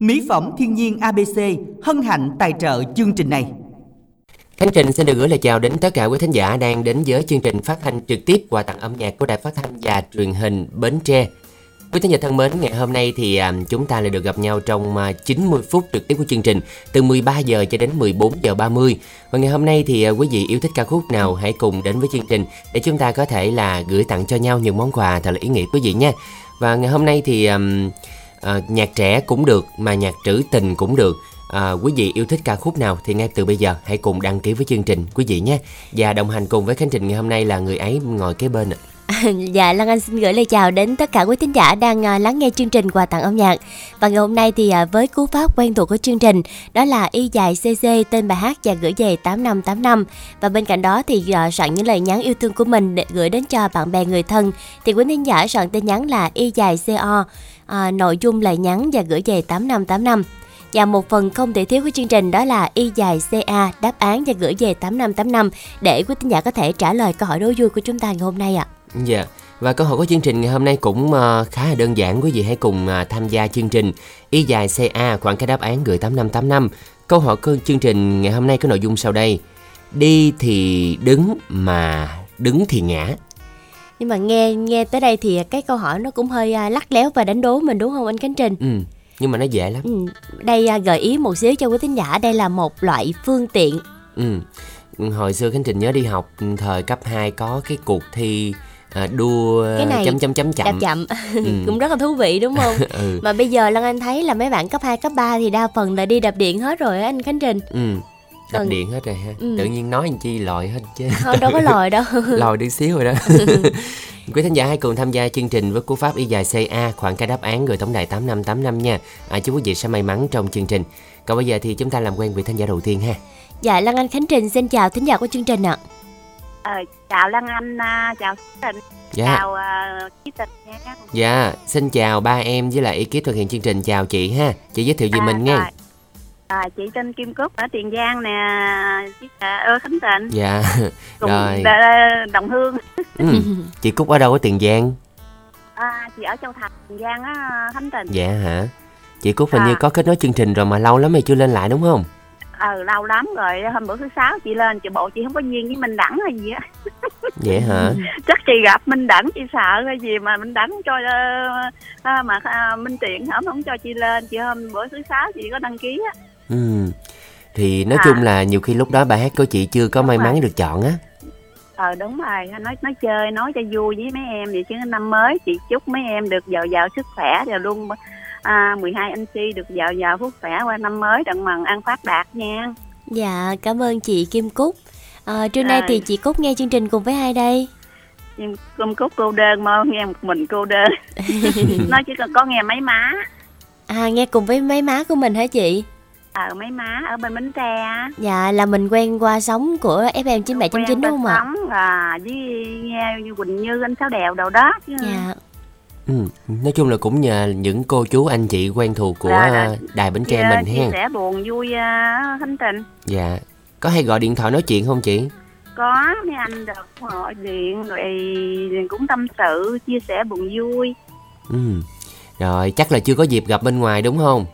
Mỹ phẩm thiên nhiên ABC hân hạnh tài trợ chương trình này. Khánh Trình xin được gửi lời chào đến tất cả quý thính giả đang đến với chương trình phát thanh trực tiếp qua tặng âm nhạc của Đài Phát thanh và Truyền hình Bến Tre. Quý thính giả thân mến, ngày hôm nay thì à, chúng ta lại được gặp nhau trong à, 90 phút trực tiếp của chương trình từ 13 giờ cho đến 14 giờ 30. Và ngày hôm nay thì à, quý vị yêu thích ca khúc nào hãy cùng đến với chương trình để chúng ta có thể là gửi tặng cho nhau những món quà thật là ý nghĩa quý vị nha. Và ngày hôm nay thì um, à, nhạc trẻ cũng được mà nhạc trữ tình cũng được. À, quý vị yêu thích ca khúc nào thì ngay từ bây giờ hãy cùng đăng ký với chương trình quý vị nhé. Và đồng hành cùng với Khánh Trình ngày hôm nay là người ấy ngồi kế bên ạ. dạ Lan Anh xin gửi lời chào đến tất cả quý thính giả đang uh, lắng nghe chương trình quà tặng âm nhạc và ngày hôm nay thì uh, với cú pháp quen thuộc của chương trình đó là y dài cc tên bài hát và gửi về 8585 và bên cạnh đó thì uh, soạn những lời nhắn yêu thương của mình để gửi đến cho bạn bè người thân thì quý thính giả soạn tin nhắn là y dài co à, nội dung lại nhắn và gửi về 8585 và một phần không thể thiếu của chương trình đó là y dài CA đáp án và gửi về 8585 để quý tín giả có thể trả lời câu hỏi đố vui của chúng ta ngày hôm nay ạ. Dạ. Và câu hỏi của chương trình ngày hôm nay cũng ờ, khá là đơn giản quý vị hãy cùng ờ, tham gia chương trình y dài CA khoảng cái đáp án gửi 8585. Câu hỏi của chương trình ngày hôm nay có nội dung sau đây. Đi thì đứng mà đứng thì ngã. Nhưng mà nghe nghe tới đây thì cái câu hỏi nó cũng hơi à, lắc léo và đánh đố mình đúng không anh Khánh Trình? Ừ, nhưng mà nó dễ lắm. Ừ, đây à, gợi ý một xíu cho quý thính giả đây là một loại phương tiện. Ừ. Hồi xưa Khánh Trình nhớ đi học thời cấp 2 có cái cuộc thi à, đua Cái này chấm chấm chấm chậm. Đạp chậm Ừ. cũng rất là thú vị đúng không? ừ. Mà bây giờ Lan Anh thấy là mấy bạn cấp 2, cấp 3 thì đa phần là đi đạp điện hết rồi á anh Khánh Trình. Ừ. Đập Còn- điện hết rồi ha. Ừ. Tự nhiên nói làm chi lòi hết chứ. Thôi đâu có lòi đâu. lòi đi xíu rồi đó quý thính giả hãy cùng tham gia chương trình với cú pháp y dài CA khoảng cái đáp án gửi tổng đài 8585 nha à, chúc quý vị sẽ may mắn trong chương trình còn bây giờ thì chúng ta làm quen vị thính giả đầu tiên ha Dạ Lan Anh Khánh Trình xin chào thính giả của chương trình ạ. Ờ, chào Lan Anh, à, chào Tình, dạ chào uh, Chí Tình nha. dạ xin chào ba em với lại ekip thực hiện chương trình chào chị ha chị giới thiệu về À, mình nghe rồi. À, chị tên Kim Cúc ở Tiền Giang nè, chị ơ Khánh Tịnh, dạ cùng rồi đồng hương. ừ. chị cúc ở đâu ở tiền giang À, chị ở Châu Thành, Tiền Giang á Khánh Tịnh. dạ hả chị cúc hình như À. có kết nối chương trình rồi mà lâu lắm rồi chưa lên lại đúng không Ờ, lâu lắm rồi, hôm bữa thứ sáu chị lên, chị bộ chị không có duyên với Minh Đẳng hay gì á. vậy hả Chắc chị gặp Minh Đẳng chị sợ hay gì mà Minh Đẳng cho à, mà à, Minh Tiện hổng không cho chị lên, chị hôm bữa thứ sáu chị có đăng ký á. Ừ. thì nói À. chung là nhiều khi lúc đó bài hát của chị chưa có Đúng may rồi. mắn được chọn á ờ đúng rồi nói nói chơi nói cho vui với mấy em vậy chứ năm mới chị chúc mấy em được giàu giàu sức khỏe rồi luôn à, 12 anh si được giàu giàu phúc khỏe qua năm mới đặng mừng ăn phát đạt nha Dạ cảm ơn chị Kim Cúc. À, trưa nay Rồi. thì chị Cúc nghe chương trình cùng với ai đây? nhưng cúc cô đơn mà nghe một mình cô đơn nói chỉ cần có nghe mấy má À nghe cùng với mấy má của mình hả chị? Ờ mấy má ở bên bến tre á. Dạ là mình quen qua sóng của FM 97.9 Quen đúng không ạ? sống à với nghe như Quỳnh Như anh Sáu Đèo đầu đó chứ Dạ. Ừ, nói chung là cũng nhờ những cô chú anh chị quen thuộc của Dạ, dạ. ờ, đài Bến Tre chia, mình chia ha. sẻ buồn vui à, Khánh Tình Dạ. Có hay gọi điện thoại nói chuyện không chị? có mấy anh được gọi điện rồi cũng tâm sự chia sẻ buồn vui Ừ. Rồi, chắc là chưa có dịp gặp bên ngoài đúng không?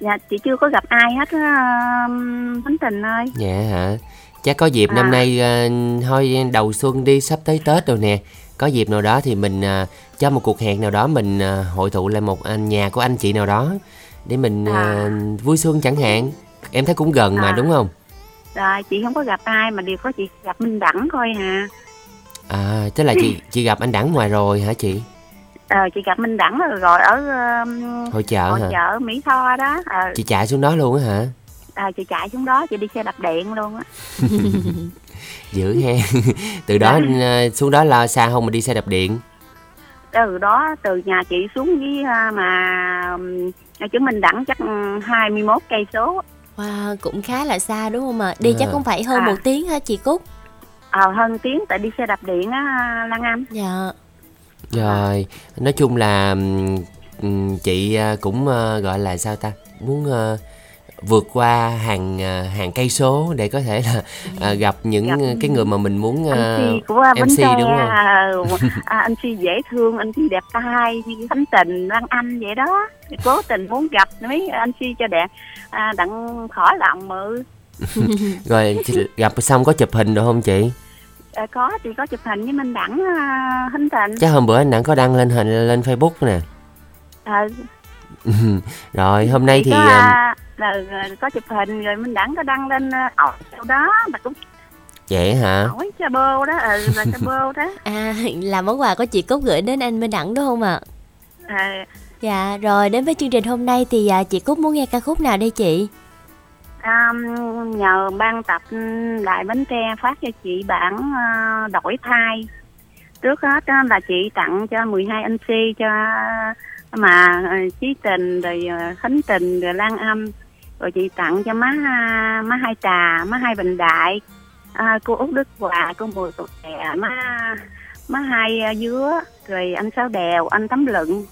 Dạ chị chưa có gặp ai hết á um, Khánh Tình ơi Dạ hả? Chắc có dịp À. năm nay ờ, thôi đầu xuân đi sắp tới Tết rồi nè. Có dịp nào đó thì mình ờ, cho một cuộc hẹn nào đó mình ờ, hội tụ lại một anh nhà của anh chị nào đó để mình ờ, À. vui xuân chẳng hạn. Em thấy cũng gần mà À. đúng không? rồi chị không có gặp ai mà đều có chị gặp Minh Đẳng thôi hà À, tức là chị chị gặp anh Đẳng ngoài rồi hả chị? Ờ chị gặp Minh Đẳng rồi, rồi ở um, Hội chợ hội hả? chợ Mỹ Tho đó ờ Chị chạy xuống đó luôn á hả? ờ, chị chạy xuống đó chị đi xe đạp điện luôn á dữ ha từ đó ờ, xuống đó là xa không mà đi xe đạp điện từ đó từ nhà chị xuống với à, mà chứng Minh Đẳng chắc um, 21 cây số Wow, cũng khá là xa đúng không ạ? Đi À. chắc cũng phải hơn À. một tiếng hả chị Cúc? ờ hơn tiếng tại đi xe đạp điện á Lan Anh Dạ. Rồi nói chung là chị ờ, cũng ờ, gọi là sao ta? Muốn ờ, vượt qua hàng à, hàng cây số để có thể là à, gặp những Gặp cái người mà mình muốn à, anh của MC Tre đúng không? à, à, anh C dễ thương anh C đẹp trai như Khánh Tình Lan Anh vậy đó. Cố tình muốn gặp mấy anh C cho đẹp. À, đặng khỏi lòng mự rồi chị gặp xong có chụp hình được không chị à, có chị có chụp hình với Minh Đẳng à, Khánh Tình chắc hôm bữa anh đặng có đăng lên hình lên Facebook nè. À, rồi hôm nay thì có, à, à, là, có chụp hình rồi Minh Đẳng có đăng lên à, ổi sau đó mà cũng vậy hả? ổi cha bô đó ừ, là cha bô đó. À là món quà của chị Cúc gửi đến anh Minh Đẳng đúng không ạ? à, Dạ rồi đến với chương trình hôm nay thì à, chị Cúc muốn nghe ca khúc nào đây chị? À, nhờ ban tập lại Bến Tre phát cho chị bản à, đổi thai. Trước hết á, là chị tặng cho 12 anh si cho mà trí Chí Tình rồi ờ, Khánh Tình rồi Lan Âm. Rồi chị tặng cho má má hai trà má hai bình đại à, cô út đức hòa cô mùi cục đè má má hai dứa rồi anh sáu đèo anh tấm lựng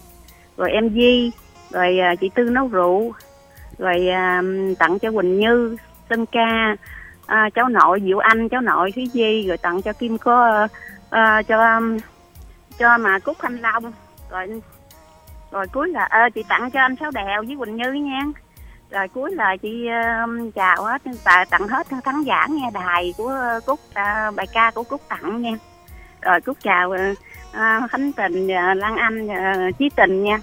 rồi em Di rồi chị tư nấu rượu rồi à, tặng cho Quỳnh Như, Sơn Ca, à, cháu nội Diệu Anh, cháu nội Thúy Di, rồi tặng cho Kim có à, cho cho mà Cúc Thanh Long, rồi rồi cuối là à, chị tặng cho anh Sáu Đèo với Quỳnh Như nha. Rồi cuối là chị um, chào hết à, tặng hết khán giả nghe đài của Cúc uh, bài ca của Cúc tặng nha. Rồi Cúc chào uh, Khánh Tình, uh, Lan Anh, uh, Chí Tình nha.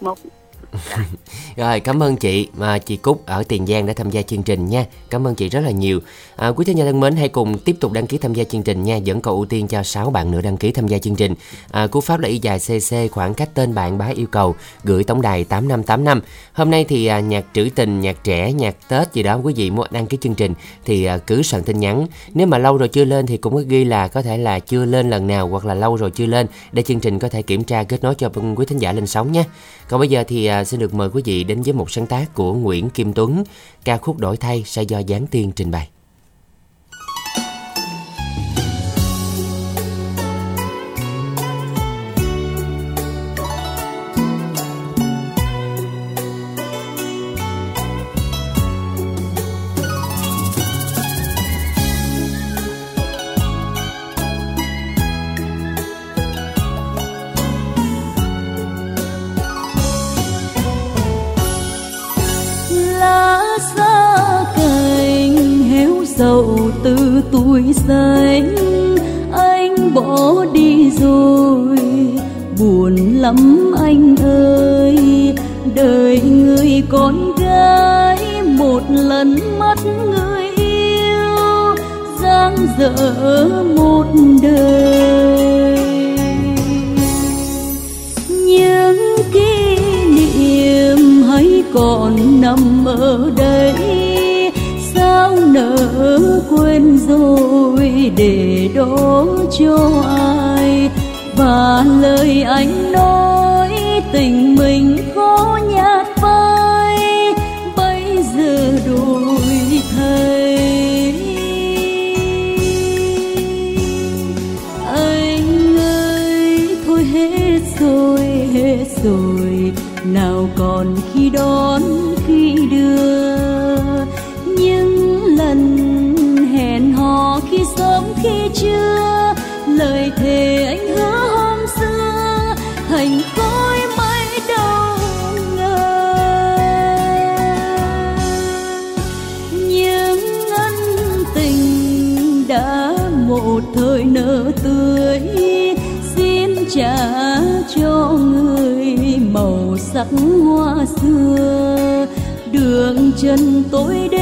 Một Rồi cảm ơn chị mà chị Cúc ở Tiền Giang đã tham gia chương trình nha. Cảm ơn chị rất là nhiều. À, quý thính giả thân mến hãy cùng tiếp tục đăng ký tham gia chương trình nha. dẫn cầu ưu tiên cho 6 bạn nữa đăng ký tham gia chương trình. À, cú pháp là y dài CC khoảng cách tên bạn bá yêu cầu gửi tổng đài 8585. Hôm nay thì à, nhạc trữ tình, nhạc trẻ, nhạc Tết gì đó quý vị muốn đăng ký chương trình thì à, cứ soạn tin nhắn. Nếu mà lâu rồi chưa lên thì cũng có ghi là có thể là chưa lên lần nào hoặc là lâu rồi chưa lên để chương trình có thể kiểm tra kết nối cho quý thính giả lên sóng nhé. Còn bây giờ thì à, xin được mời quý vị đến với một sáng tác của Nguyễn Kim Tuấn, ca khúc đổi thay sẽ do Giáng Tiên trình bày. Dở một đời. Những kỷ niệm hãy còn nằm ở đây. Sao nỡ quên rồi để đó cho ai? Và lời anh nói tình mình rồi nào còn khi đón chân tôi.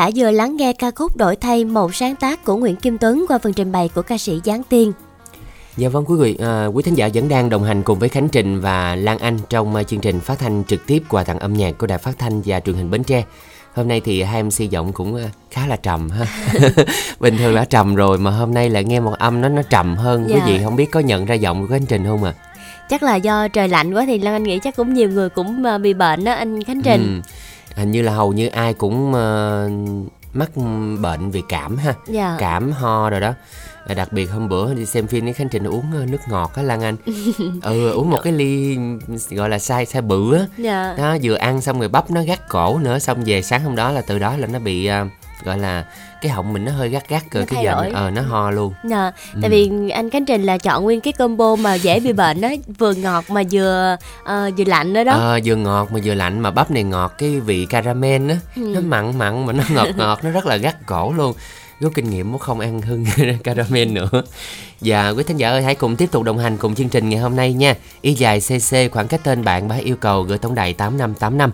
Giả vừa lắng nghe ca khúc đổi thay một sáng tác của Nguyễn Kim Tuấn qua phần trình bày của ca sĩ Giáng Tiên. Dạ vâng quý vị, à, quý thính giả vẫn đang đồng hành cùng với Khánh Trình và Lan Anh trong à, chương trình phát thanh trực tiếp quà tặng âm nhạc của Đài Phát thanh và Truyền hình Bến Tre. Hôm nay thì hai MC giọng cũng à, khá là trầm ha. Bình thường đã trầm rồi mà hôm nay lại nghe một âm nó nó trầm hơn. Quý Dạ. vị không biết có nhận ra giọng của Khánh Trình không ạ? À? Chắc là do trời lạnh quá thì Lan Anh nghĩ chắc cũng nhiều người cũng à, bị bệnh đó anh Khánh Trình. Ừ. Hình như là hầu như ai cũng ờ, mắc bệnh vì cảm ha. Dạ. Cảm ho rồi đó. À, Đặc biệt hôm bữa đi xem phim với Khánh Trình uống ờ, nước ngọt á Lan Anh. ừ uống một cái ly gọi là sai sai bự á. Dạ. đó vừa ăn xong rồi bắp nó gắt cổ nữa xong về sáng hôm đó là từ đó là nó bị à, gọi là cái họng mình nó hơi gắt gắt rồi cái giờ ờ nó ho luôn. Dạ, Ừ. tại vì anh Khánh Trình là chọn nguyên cái combo mà dễ bị bệnh đó, vừa ngọt mà vừa ờ, vừa lạnh nữa đó. ờ vừa ngọt mà vừa lạnh mà bắp này ngọt cái vị caramel á Ừ. nó mặn mặn mà nó ngọt ngọt nó rất là gắt cổ luôn. Rút kinh nghiệm muốn không ăn hương caramel nữa. Và quý thính giả ơi hãy cùng tiếp tục đồng hành cùng chương trình ngày hôm nay nha. Y dài cc khoảng cách tên bạn hãy yêu cầu gửi tổng đài 8585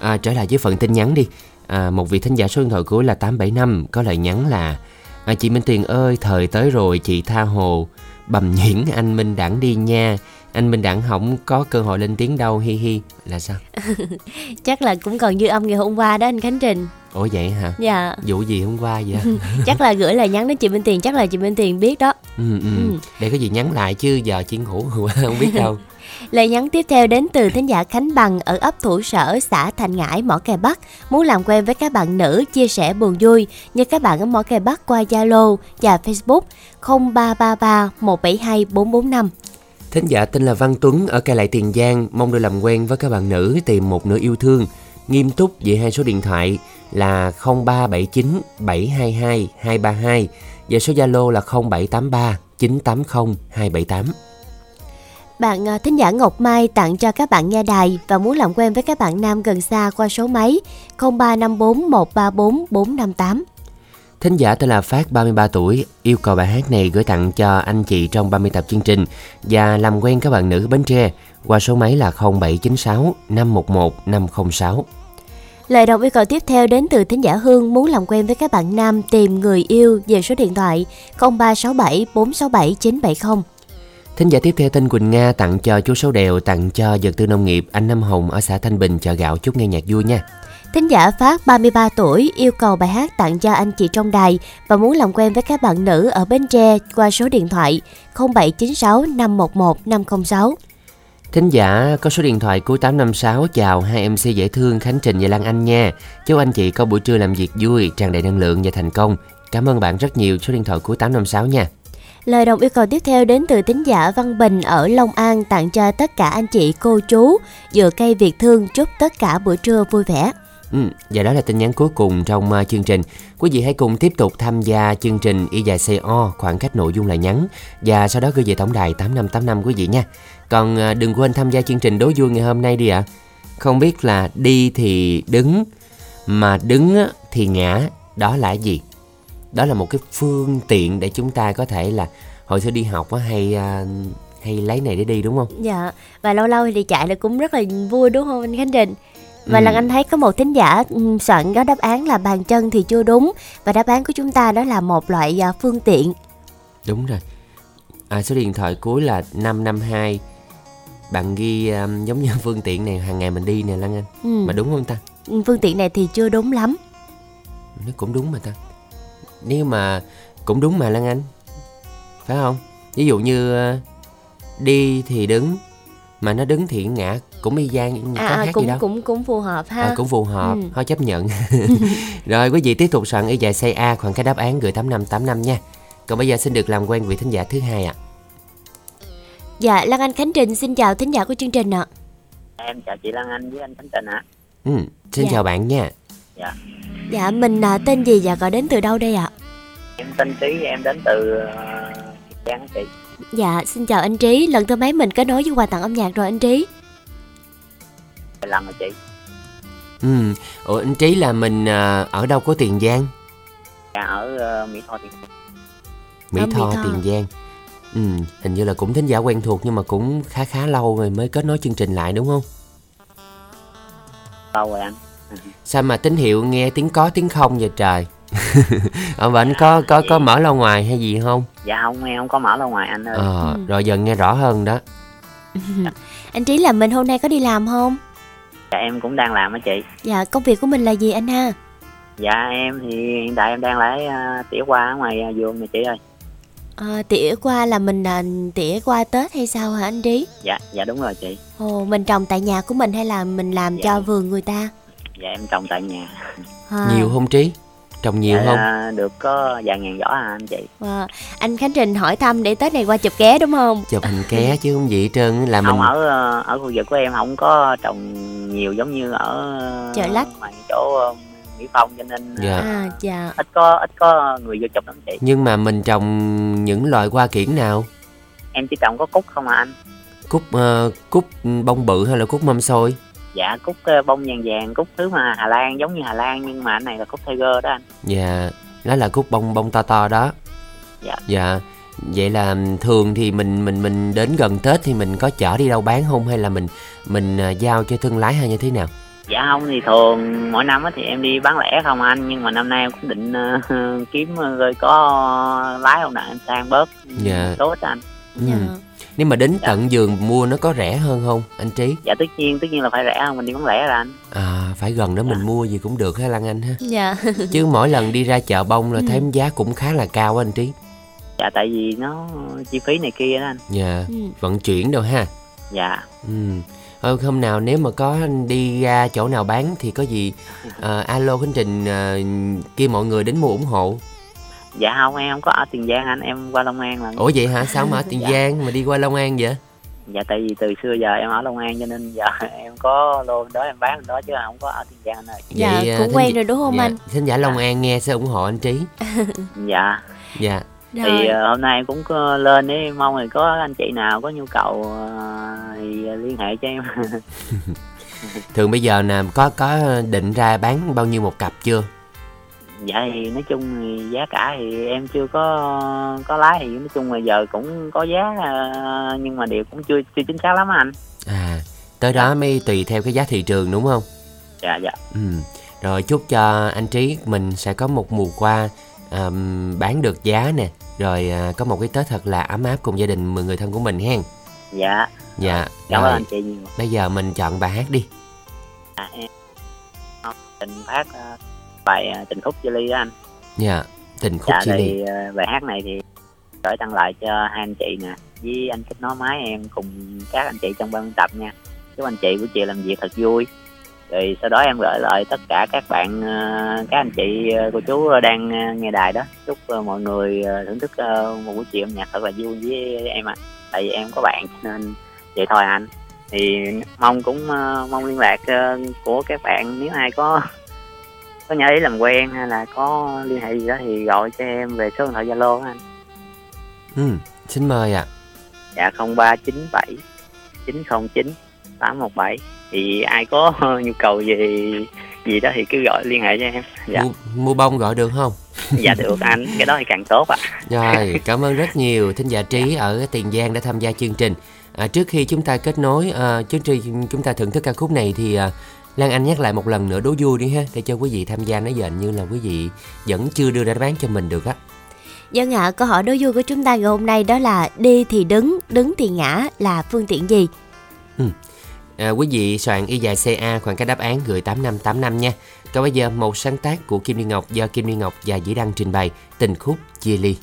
à, trở lại với phần tin nhắn đi à, một vị thính giả số điện thoại cuối là 875 có lời nhắn là à, chị Minh Tuyền ơi thời tới rồi chị tha hồ. Bầm nhuyễn anh Minh Đẳng đi nha anh Minh Đẳng không có cơ hội lên tiếng đâu hi hi là sao Chắc là cũng còn dư âm ngày hôm qua đó anh Khánh Trình. ủa vậy hả Dạ, vụ gì hôm qua vậy chắc là gửi lời nhắn đến chị Minh Tiền, chắc là chị Minh Tiền biết đó. ừ, ừ. Ừ. để có gì nhắn lại chứ giờ chị ngủ không biết đâu Lời nhắn tiếp theo đến từ thính giả Khánh Bằng ở ấp Thủ Sở, xã Thành Ngãi, Mỏ Cày Bắc. Muốn làm quen với các bạn nữ, chia sẻ buồn vui như các bạn ở Mỏ Cày Bắc qua Zalo và Facebook 0333 172 445. Thính giả tên là Văn Tuấn, ở Cai Lại Tiền Giang, mong được làm quen với các bạn nữ, tìm một nửa yêu thương. Nghiêm túc về hai số điện thoại là 0379 722 232 và số Zalo là 0783 980 278. Bạn à, thính giả Ngọc Mai tặng cho các bạn nghe đài và muốn làm quen với các bạn nam gần xa qua số máy 0354 134 458. Thính giả tên là Phát 33 tuổi yêu cầu bài hát này gửi tặng cho anh chị trong 30 tập chương trình và làm quen các bạn nữ Bến Tre qua số máy là 0796 511 506. Lời đọc yêu cầu tiếp theo đến từ thính giả Hương muốn làm quen với các bạn nam tìm người yêu về số điện thoại 0367 467 970. Thính giả tiếp theo tên Quỳnh Nga tặng cho chú Sáu Đèo, tặng cho vật tư nông nghiệp anh Năm Hồng ở xã Thanh Bình chợ gạo chúc nghe nhạc vui nha. Thính giả Phát 33 tuổi yêu cầu bài hát tặng cho anh chị trong đài và muốn làm quen với các bạn nữ ở Bến Tre qua số điện thoại 0796 511 506. Thính giả có số điện thoại cuối 856 chào hai MC dễ thương Khánh Trình và Lan Anh nha. Chúc anh chị có buổi trưa làm việc vui, tràn đầy năng lượng và thành công. Cảm ơn bạn rất nhiều số điện thoại cuối 856 nha. Lời đồng yêu cầu tiếp theo đến từ thính giả Văn Bình ở Long An tặng cho tất cả anh chị cô chú dựa cây Việt Thương chúc tất cả bữa trưa vui vẻ. Ừ, và đó là tin nhắn cuối cùng trong uh, chương trình. Quý vị hãy cùng tiếp tục tham gia chương trình Y dài CO khoảng cách nội dung là nhắn và sau đó gửi về tổng đài 8585 quý vị nha. Còn uh, đừng quên tham gia chương trình đố vui ngày hôm nay đi ạ. Không biết là đi thì đứng mà đứng thì ngã đó là gì đó là một cái phương tiện để chúng ta có thể là hồi xưa đi học á hay uh, hay lấy này để đi đúng không Dạ, và lâu lâu thì chạy là cũng rất là vui đúng không anh Khánh Trình? Và Ừ. lần anh thấy có một thính giả ừm, soạn có đáp án là bàn chân thì chưa đúng và đáp án của chúng ta đó là một loại à, phương tiện. đúng rồi à, số điện thoại cuối là 552 bạn ghi à, giống như phương tiện này hàng ngày mình đi nè Lan Anh Ừ. mà đúng không ta Phương tiện này thì chưa đúng lắm. nó cũng đúng mà ta nếu mà cũng đúng mà Lan Anh phải không ví dụ như ờ, đi thì đứng mà nó đứng thì ngã cũng y có À, khác à gì cũng đâu cũng cũng phù hợp ha. À, cũng phù hợp Ừ. thôi chấp nhận rồi quý vị tiếp tục soạn y dài xây a khoảng cái đáp án gửi 8585 nha còn bây giờ xin được làm quen vị thính giả thứ hai ạ Dạ, Lan Anh Khánh Trình xin chào thính giả của chương trình ạ. em chào chị Lan Anh với anh Khánh Trình ạ ừ, xin Dạ. chào bạn nha Dạ, mình à, tên gì và gọi đến từ đâu đây ạ? em tên Trí em đến từ uh, Giang chị Dạ, xin chào anh Trí. Lần thứ mấy mình kết nối với quà tặng âm nhạc rồi anh Trí? Lần rồi chị? Ừ. ủa anh trí là mình ờ, ở đâu có tiền giang? Dạ ở uh, Mỹ Tho thì mỹ Ở Mỹ tho Tho. tiền giang. Ừ, hình như là cũng thính giả quen thuộc nhưng mà cũng khá khá lâu rồi mới kết nối chương trình lại đúng không? Lâu rồi anh. Sao mà tín hiệu nghe tiếng có tiếng không vậy trời? Ở bệnh có có có mở loa ngoài hay gì không? Dạ không em không có mở ra ngoài anh ơi. Ờ Ừ. rồi giờ nghe rõ hơn đó. Anh Trí là mình hôm nay có đi làm không? Dạ em cũng đang làm á chị Dạ, công việc của mình là gì anh ha? dạ em thì hiện tại em đang lấy uh, tỉa qua ở ngoài uh, vườn nè chị ơi À, tỉa qua là mình à, tỉa qua Tết hay sao hả anh Trí? dạ dạ đúng rồi chị Ồ, mình trồng tại nhà của mình hay là mình làm Dạ. cho vườn người ta? dạ em trồng tại nhà À, nhiều không trí trồng nhiều không được có vài ngàn giỏ à anh chị à, anh Khánh Trình hỏi thăm để Tết này qua chụp ké đúng không? chụp hình ké chứ không gì hết trơn là mình không ở ờ, ở khu vực của em không có trồng nhiều giống như ở Chợ Lách. ngoài chỗ ờ, Mỹ Phong cho nên Dạ. À, dạ. ít có ít có người vô chụp lắm chị nhưng mà mình trồng những loại hoa kiển nào em chỉ trồng có cúc không à anh cúc ờ, cúc bông bự hay là cúc mâm xôi dạ cúc ờ, bông vàng vàng cúc thứ mà Hà Lan giống như Hà Lan nhưng mà anh này là cúc Tiger đó anh dạ đó là cúc bông bông to to đó Dạ. dạ vậy là thường thì mình mình mình đến gần tết thì mình có chở đi đâu bán không hay là mình mình à, giao cho thương lái hay như thế nào dạ không thì thường mỗi năm á thì em đi bán lẻ không anh nhưng mà năm nay em cũng định ờ, kiếm ờ, rồi có lái không nè em sang bớt Dạ. tốt anh Ừ. dạ. nếu mà đến tận giường mua nó có rẻ hơn không anh trí dạ tất nhiên tất nhiên là phải rẻ hơn mình đi bán lẻ ra anh à phải gần đó mình mua gì cũng được ha lan anh ha Dạ. chứ mỗi lần đi ra chợ bông là Ừ. thấy giá cũng khá là cao á anh trí dạ tại vì nó chi phí này kia đó anh dạ Ừ. vận chuyển đâu ha dạ Ừ. Thôi hôm nào nếu mà có đi ra chỗ nào bán thì có gì ờ, alo Khánh Trình ờ, kêu mọi người đến mua ủng hộ. Dạ không em không có ở tiền giang anh em qua long an lần Ủa vậy hả? Sao mà ở Tiền Dạ. Giang mà đi qua Long An vậy? dạ tại vì từ xưa giờ em ở long an cho nên giờ em có lô đó em bán đó chứ không có ở tiền giang anh ơi Dạ, Vậy, ờ, cũng quen rồi đúng không dạ, anh? Thính giả Long An nghe sẽ ủng hộ anh Trí. dạ Dạ. thì Rồi. ờ, hôm nay em cũng có lên để mong là có anh chị nào có nhu cầu ờ, thì liên hệ cho em Thường bây giờ nè có có định ra bán bao nhiêu một cặp chưa? Dạ thì nói chung thì giá cả thì em chưa có có lái thì nói chung là giờ cũng có giá ờ, nhưng mà điều cũng chưa chưa chính xác lắm anh À, tới đó mới tùy theo cái giá thị trường đúng không? dạ dạ Ừ. Rồi chúc cho anh Trí mình sẽ có một mùa qua ờm, bán được giá nè, rồi à, có một cái Tết thật là ấm áp cùng gia đình người thân của mình hen. dạ Dạ. cảm rồi ơn anh chị nhiều bây giờ mình chọn bài hát đi. à, em tình phát ờ, bài ờ, tình khúc Jelly đó anh. Dạ. Tình khúc dạ chia ly. thì ờ, bài hát này thì gửi tặng lại cho hai anh chị nè với anh kết nối máy em cùng các anh chị trong ban tập nha. Chúc anh chị buổi chiều làm việc thật vui. Rồi sau đó em gửi lại tất cả các bạn ờ, các anh chị cô chú đang nghe đài đó. Chúc mọi người thưởng thức một buổi chiều âm nhạc thật là vui với em ạ. Tại vì em có bạn nên vậy thôi anh. Thì mong cũng mong liên lạc của các bạn nếu ai có có nhờ ý làm quen hay là có liên hệ gì đó thì gọi cho em về số điện thoại zalo anh ừ xin mời ạ à. dạ 0397 909 817 thì ai có nhu cầu gì gì đó thì cứ gọi liên hệ cho em dạ. mua, mua bông gọi được không dạ được anh cái đó thì càng tốt ạ à. rồi cảm ơn rất nhiều thính giả trí ở tiền giang đã tham gia chương trình à, trước khi chúng ta kết nối à, chương trình chúng ta thưởng thức ca khúc này thì à, Lan Anh nhắc lại một lần nữa đố vui đi ha Để cho quý vị tham gia. Nó dành như là quý vị vẫn chưa đưa ra đáp án cho mình được á. Dân ạ, à, câu hỏi đố vui của chúng ta ngày hôm nay đó là Đi thì đứng, đứng thì ngã là phương tiện gì? Ừ. À, quý vị soạn y dài CA khoảng cách đáp án gửi 8585 nha. Còn bây giờ một sáng tác của Kim Liên Ngọc do Kim Liên Ngọc và Dĩ Đăng trình bày. Tình khúc chia ly.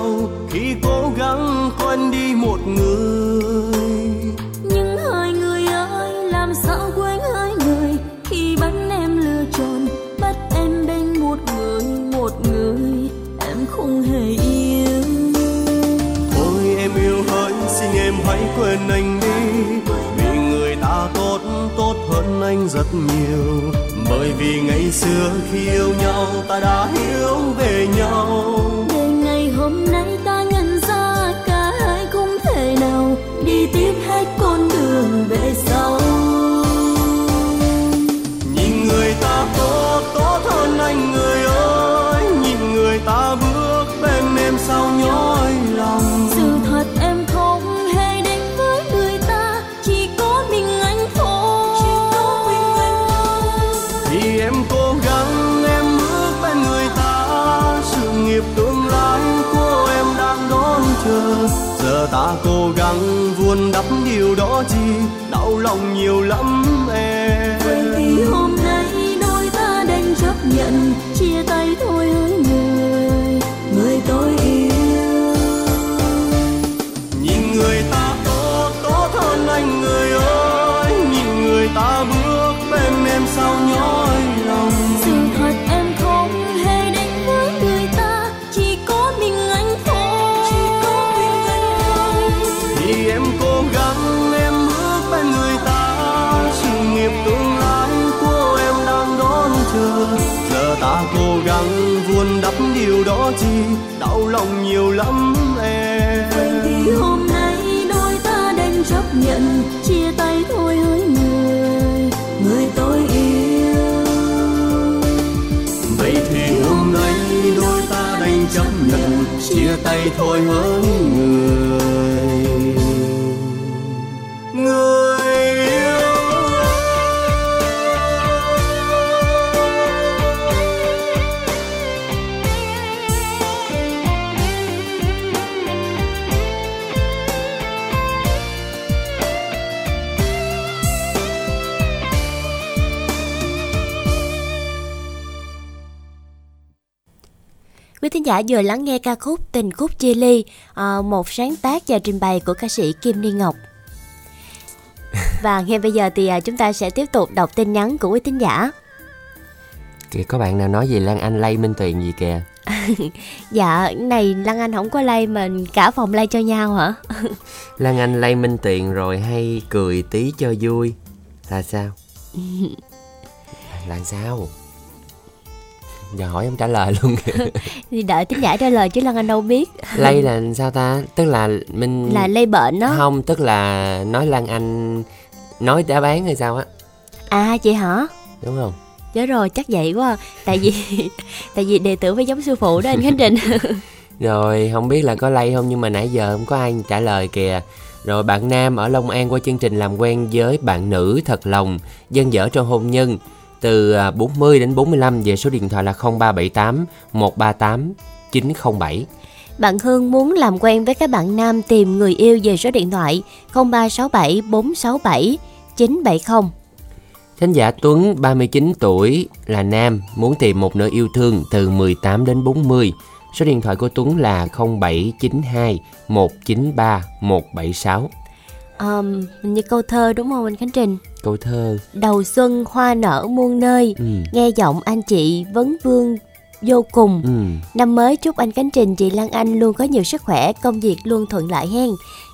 nhau khi cố gắng quên đi một người. Nhưng hai người ơi làm sao quên hai người? Khi bắt em lừa tròn bắt em bên một người một người em không hề yêu. Thôi em yêu hỡi xin em hãy quên anh đi. Vì người ta tốt tốt hơn anh rất nhiều. Bởi vì ngày xưa khi yêu nhau ta đã hiểu lòng nhiều lắm em. Vậy thì hôm nay đôi ta đành chấp nhận chia tay thôi hỡi người người tôi yêu. Vậy thì hôm nay đôi ta đành chấp nhận chia tay thôi hỡi người Quý thính giả vừa lắng nghe ca khúc Tình khúc chia ly, à, một sáng tác và trình bày của ca sĩ Kim Liên Ngọc. Và ngay bây giờ thì à, chúng ta sẽ tiếp tục đọc tin nhắn của quý thính giả. Kìa có bạn nào nói gì Lan Anh lay Minh Tuyền gì kìa Dạ, này Lan Anh không có lay mà cả phòng lay cho nhau hả? Lan Anh lay Minh Tuyền rồi hay cười tí cho vui Là sao? là sao? Giờ hỏi không trả lời luôn kìa Thì đợi thính giả trả lời chứ Lan Anh đâu biết. Lay là sao ta? Tức là mình Là lây bệnh đó. Không, tức là nói Lan Anh nói đã bán hay sao á À chị hả? Đúng không? Nhớ rồi, chắc vậy quá. Tại vì tại vì đệ tử phải giống sư phụ đó anh Khánh Trình. Rồi không biết là có lay không nhưng mà nãy giờ không có ai trả lời kìa Rồi bạn nam ở Long An qua chương trình làm quen với bạn nữ thật lòng Dân dở trong hôn nhân Từ à, 40 đến 45 về số điện thoại là 0378 138 907 Bạn Hương muốn làm quen với các bạn nam tìm người yêu về số điện thoại 0367 467 970. Thính giả Tuấn 39 tuổi là nam Muốn tìm một nửa yêu thương từ 18 đến 40 Số điện thoại của Tuấn là 0792 193 176 Um, như câu thơ đúng không anh Khánh Trình? Câu thơ Đầu xuân hoa nở muôn nơi, ừ. nghe giọng anh chị vấn vương vô cùng. Ừ. Năm mới chúc anh Khánh Trình, chị Lan Anh luôn có nhiều sức khỏe, công việc luôn thuận lợi hen.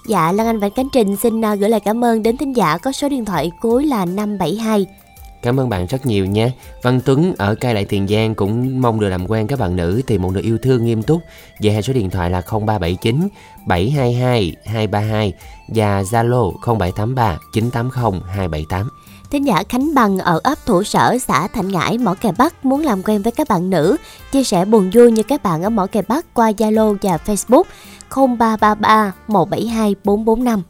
Dạ, Lan Anh và Khánh Trình xin à, gửi lời cảm ơn đến thính giả có số điện thoại cuối là 572. Cảm ơn bạn rất nhiều nha. Văn Tuấn ở Cai Lại Tiền Giang cũng mong được làm quen các bạn nữ tìm một người yêu thương nghiêm túc. Về hai số điện thoại là 0379 722 232 và Zalo 0783 980 278. Thính giả Khánh Bằng ở ấp Thủ Sở, xã Thạnh Ngãi, Mỏ Cày Bắc muốn làm quen với các bạn nữ, chia sẻ buồn vui như các bạn ở Mỏ Cày Bắc qua Zalo và Facebook 0333 172 445.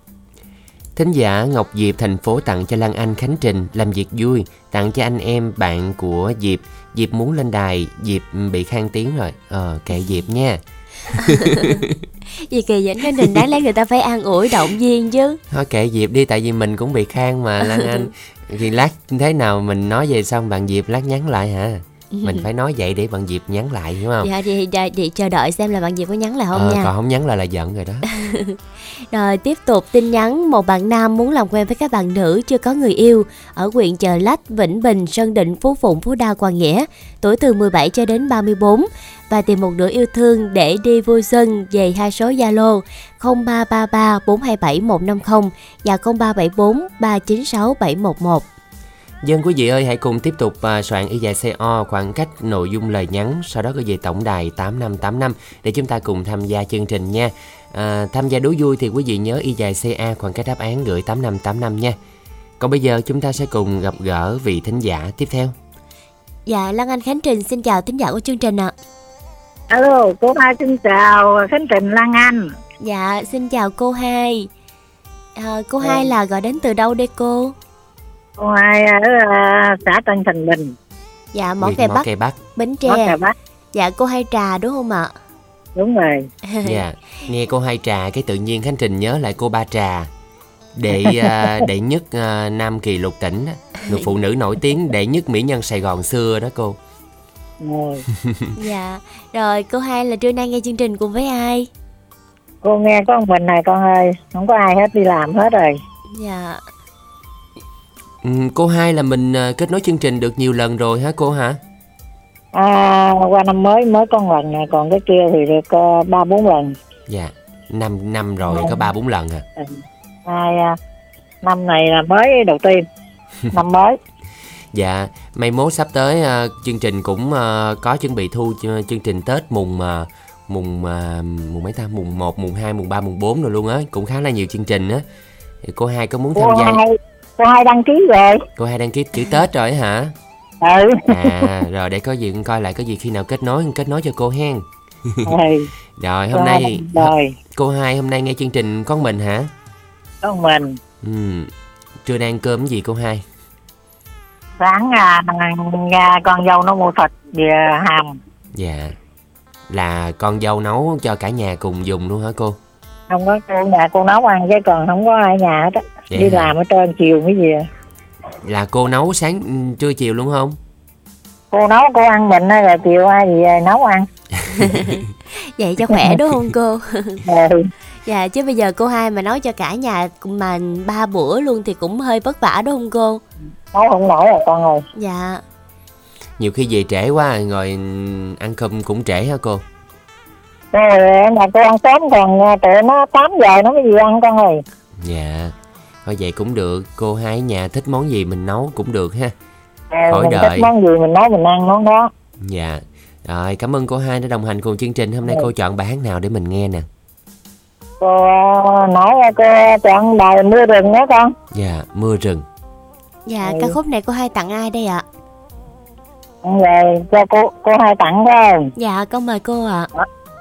Thính giả Ngọc Diệp thành phố tặng cho Lan Anh Khánh Trình làm việc vui, tặng cho anh em bạn của Diệp. Diệp muốn lên đài, Diệp bị khang tiếng rồi. Ờ, kệ Diệp nha. Vì kỳ dẫn Khánh Trình đáng lẽ người ta phải an ủi động viên chứ. Thôi kệ Diệp đi tại vì mình cũng bị khang mà Lan Anh. Thì lát thế nào mình nói về xong bạn Diệp lát nhắn lại hả? Mình phải nói vậy để bạn Diệp nhắn lại đúng không? Dạ thì, thì, thì chờ đợi xem là bạn Diệp có nhắn lại không ờ, nha. còn không nhắn lại là giận rồi đó. Rồi tiếp tục tin nhắn một bạn nam muốn làm quen với các bạn nữ chưa có người yêu ở huyện Chợ Lách, Vĩnh Bình, Sơn Định, Phú Phụng, Phú Đa, Quang Nghĩa, tuổi từ 17 cho đến 34 và tìm một nửa yêu thương để đi vui xuân về hai số Zalo 0333 427 150 và 0374 396 711. Dân quý vị ơi hãy cùng tiếp tục à, soạn y dài CO khoảng cách nội dung lời nhắn sau đó gửi về tổng đài 8585 để chúng ta cùng tham gia chương trình nha. À, tham gia đố vui thì quý vị nhớ y dài CA khoảng cách đáp án gửi 8585 nha. Còn bây giờ chúng ta sẽ cùng gặp gỡ vị thính giả tiếp theo. Dạ Lan Anh Khánh Trình xin chào thính giả của chương trình ạ. Alo, cô hai xin chào Khánh Trình Lan Anh. Dạ xin chào cô hai. À, cô hai là gọi đến từ đâu đây cô? Cô hai ở uh, xã Tân Thành Bình, Dạ Mỏ Mỏ Bắc, Bắc. Bến Mỏ Cà Tre. Bắc. Dạ cô hai trà đúng không ạ? Đúng rồi. Dạ. Nghe cô hai trà cái tự nhiên Khánh Trình nhớ lại cô ba trà. Đệ à, đệ nhất à, Nam Kỳ lục tỉnh á. người phụ nữ nổi tiếng đệ nhất mỹ nhân Sài Gòn xưa đó cô. Rồi. Dạ, rồi cô hai là trưa nay nghe chương trình cùng với ai? Cô nghe có một mình này con ơi, không có ai hết đi làm hết rồi. Dạ, Ừ, cô hai là mình à, kết nối chương trình được nhiều lần rồi hả cô hả? À, qua năm mới mới có lần này, còn cái kia thì được uh, ba bốn lần. Dạ, năm năm rồi có ba bốn lần à. Hai, à, năm này là mới đầu tiên, năm mới. Dạ, Mai mốt sắp tới ờ, chương trình cũng có chuẩn bị thu ch- chương trình Tết mùng ờ, mùng mùng mấy ta mùng 1, mùng 2, mùng 3, mùng 4 rồi luôn á, cũng khá là nhiều chương trình á. Thì cô hai có muốn tham gia hai cô hai đăng ký rồi cô hai đăng ký chữ Tết rồi hả? ừ À rồi để có gì con coi lại có gì khi nào kết nối kết nối cho cô hen. ừ Rồi cô hôm hai nay rồi cô hai hôm nay nghe chương trình con mình hả? con mình Ừ. Trưa ăn cơm gì cô hai? sáng à, à, con dâu nó mua thịt về hầm Dạ. Là con dâu nấu cho cả nhà cùng dùng luôn hả cô? không có cô nhà cô nấu ăn chứ còn không có ai nhà hết á Vậy đi hả? làm ở trên chiều mới về Là cô nấu sáng ừ, trưa chiều luôn không? cô nấu cô ăn mình á, rồi chiều ai gì về nấu ăn Vậy cho khỏe đúng không cô? ừ. Dạ chứ bây giờ cô hai mà nấu cho cả nhà mà ba bữa luôn thì cũng hơi vất vả đúng không cô? nấu không nổi rồi con ơi Dạ. Nhiều khi về trễ quá rồi ăn cơm cũng trễ hả cô? rồi nhà cô ăn sớm còn à, tụi nó 8 giờ nó mới về ăn con ơi Dạ. Thôi vậy cũng được, cô hai nhà thích món gì mình nấu cũng được ha. ừ, Khỏi mình đợi. thích món gì mình nấu mình ăn món đó Dạ. Rồi cảm ơn cô hai đã đồng hành cùng chương trình. Hôm nay cô chọn bài hát nào để mình nghe nè? cô à, nói cô chọn bài mưa rừng đó con Dạ, mưa rừng. Dạ Ừ. ca khúc này cô hai tặng ai đây ạ? về cho cô cô hai tặng không Dạ con mời cô ạ.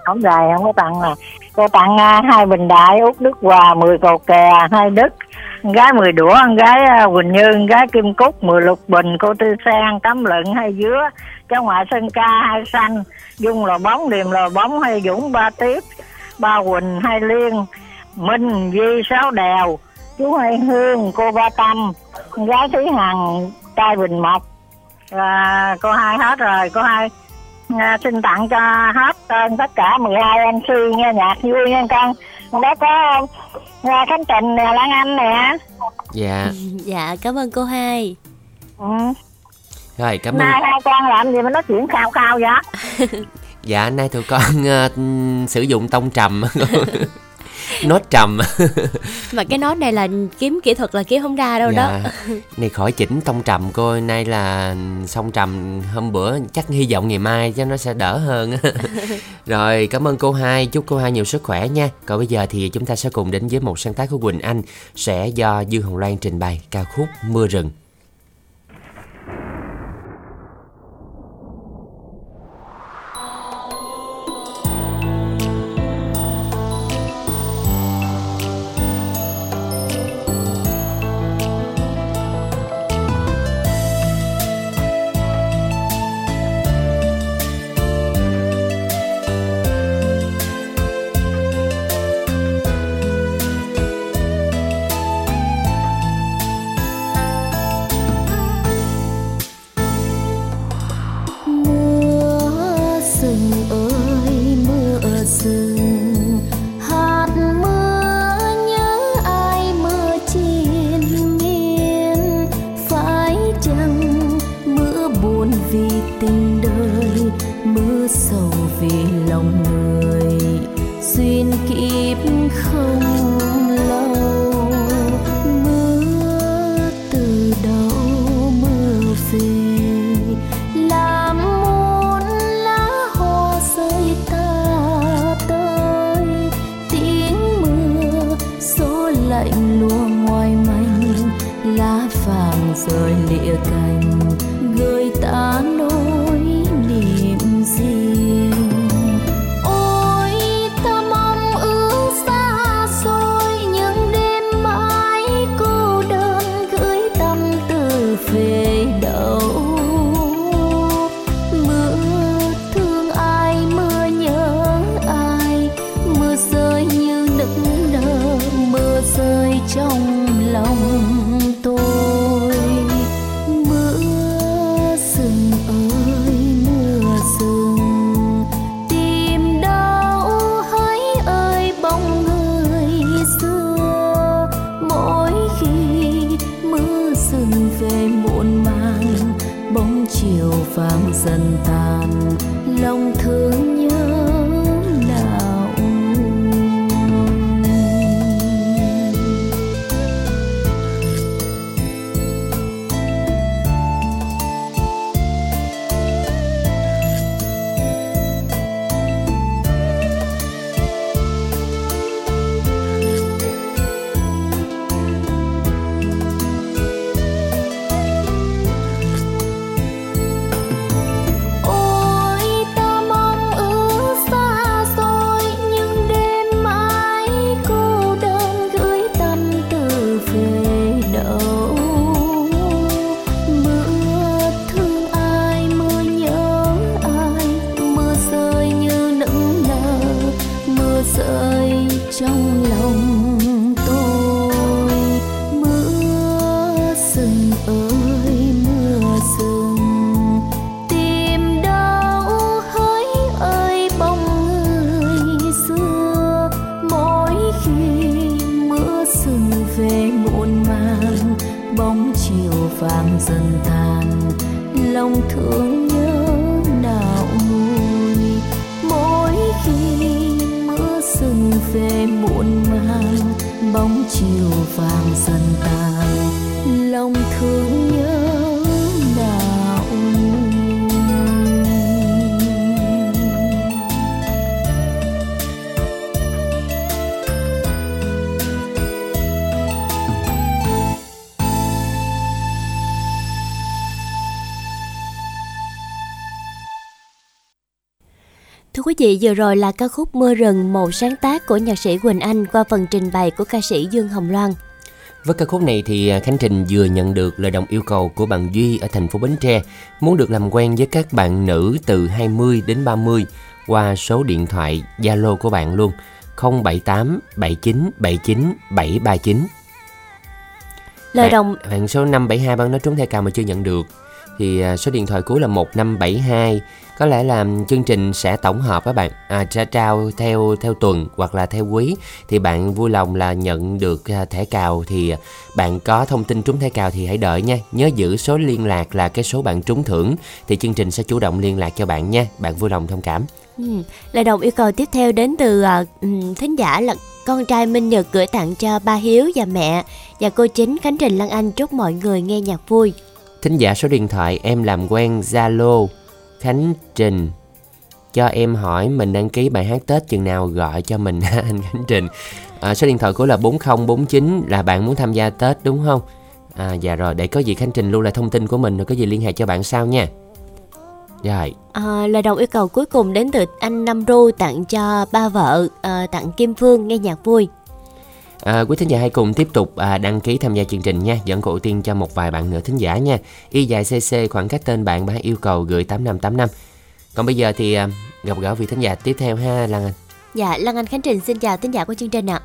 không dài không có tặng nè cô tặng à, hai bình đại út đức hòa mười cầu kè hai đức gái mười đũa gái à, quỳnh như gái kim cúc mười lục bình cô tư sang tấm lận hay dứa cháu ngoại sơn ca hai xanh dung lò bóng điềm lò bóng hay dũng ba tiếp ba quỳnh hai liên minh di sáu đèo chú hai hương cô ba tâm gái thúy hằng trai bình mộc. À, cô hai hết rồi cô hai à, xin tặng cho hết tên tất cả 12 MC nghe nhạc vui nha con. Đó có à, Khánh Trình nè Lan Anh nè Dạ. Dạ cảm ơn cô hai. ừ. Rồi cảm ơn. nay hai con làm gì mà nói chuyện khao khao vậy Dạ nay tụi con ờ, sử dụng tông trầm. Nốt trầm. Mà cái nốt này là kiếm kỹ thuật là kiếm không ra đâu đó. Dạ. Này khỏi chỉnh tông trầm cô Nay là song trầm hôm bữa Chắc hy vọng ngày mai cho nó sẽ đỡ hơn Rồi cảm ơn cô hai Chúc cô hai nhiều sức khỏe nha Còn bây giờ thì chúng ta sẽ cùng đến với một sáng tác của Quỳnh Anh Sẽ do Dương Hồng Loan trình bày ca khúc Mưa rừng Vị, vừa rồi là ca khúc Mưa rừng, một sáng tác của nhạc sĩ Quỳnh Anh qua phần trình bày của ca sĩ Dương Hồng Loan. Với ca khúc này thì à, Khánh Trình vừa nhận được lời đồng yêu cầu của bạn Duy ở thành phố Bến Tre muốn được làm quen với các bạn nữ từ 20 đến 30 qua số điện thoại Zalo của bạn luôn 078 79 79 739. Lời Bạn- đồng Bạn số 572 bạn nói trúng thẻ cào mà chưa nhận được thì à, số điện thoại cuối là 1572 có lẽ là chương trình sẽ tổng hợp các bạn. À, sẽ trao theo theo tuần hoặc là theo quý. Thì bạn vui lòng là nhận được à, thẻ cào thì à, bạn có thông tin trúng thẻ cào thì hãy đợi nha. Nhớ giữ số liên lạc là cái số bạn trúng thưởng thì chương trình sẽ chủ động liên lạc cho bạn nha. Bạn vui lòng thông cảm. Ừ, lời đồng yêu cầu tiếp theo đến từ ừm, thính giả là con trai Minh Nhật gửi tặng cho ba Hiếu và mẹ và cô chính Khánh Trình Lan Anh. Chúc mọi người nghe nhạc vui. thính giả số điện thoại em làm quen Zalo Khánh Trình. Cho em hỏi mình đăng ký bài hát Tết chừng nào gọi cho mình ha, anh Khánh Trình. À, số điện thoại của là 4049 là bạn muốn tham gia Tết đúng không? À dạ rồi để có gì Khánh Trình lưu lại thông tin của mình rồi có gì liên hệ cho bạn sau nha. Rồi. À, lời đồng yêu cầu cuối cùng đến từ anh Nam Ru tặng cho ba vợ à, tặng Kim Phương nghe nhạc vui. À, quý thính giả hãy cùng tiếp tục à, đăng ký tham gia chương trình nha Dẫn cổ tiên cho một vài bạn nữa thính giả nha Y dài CC khoảng cách tên bạn bạn yêu cầu gửi 8585 Còn bây giờ thì à, gặp gỡ vị thính giả tiếp theo ha Lan Anh Dạ, Lan Anh Khánh Trình xin chào thính giả của chương trình ạ.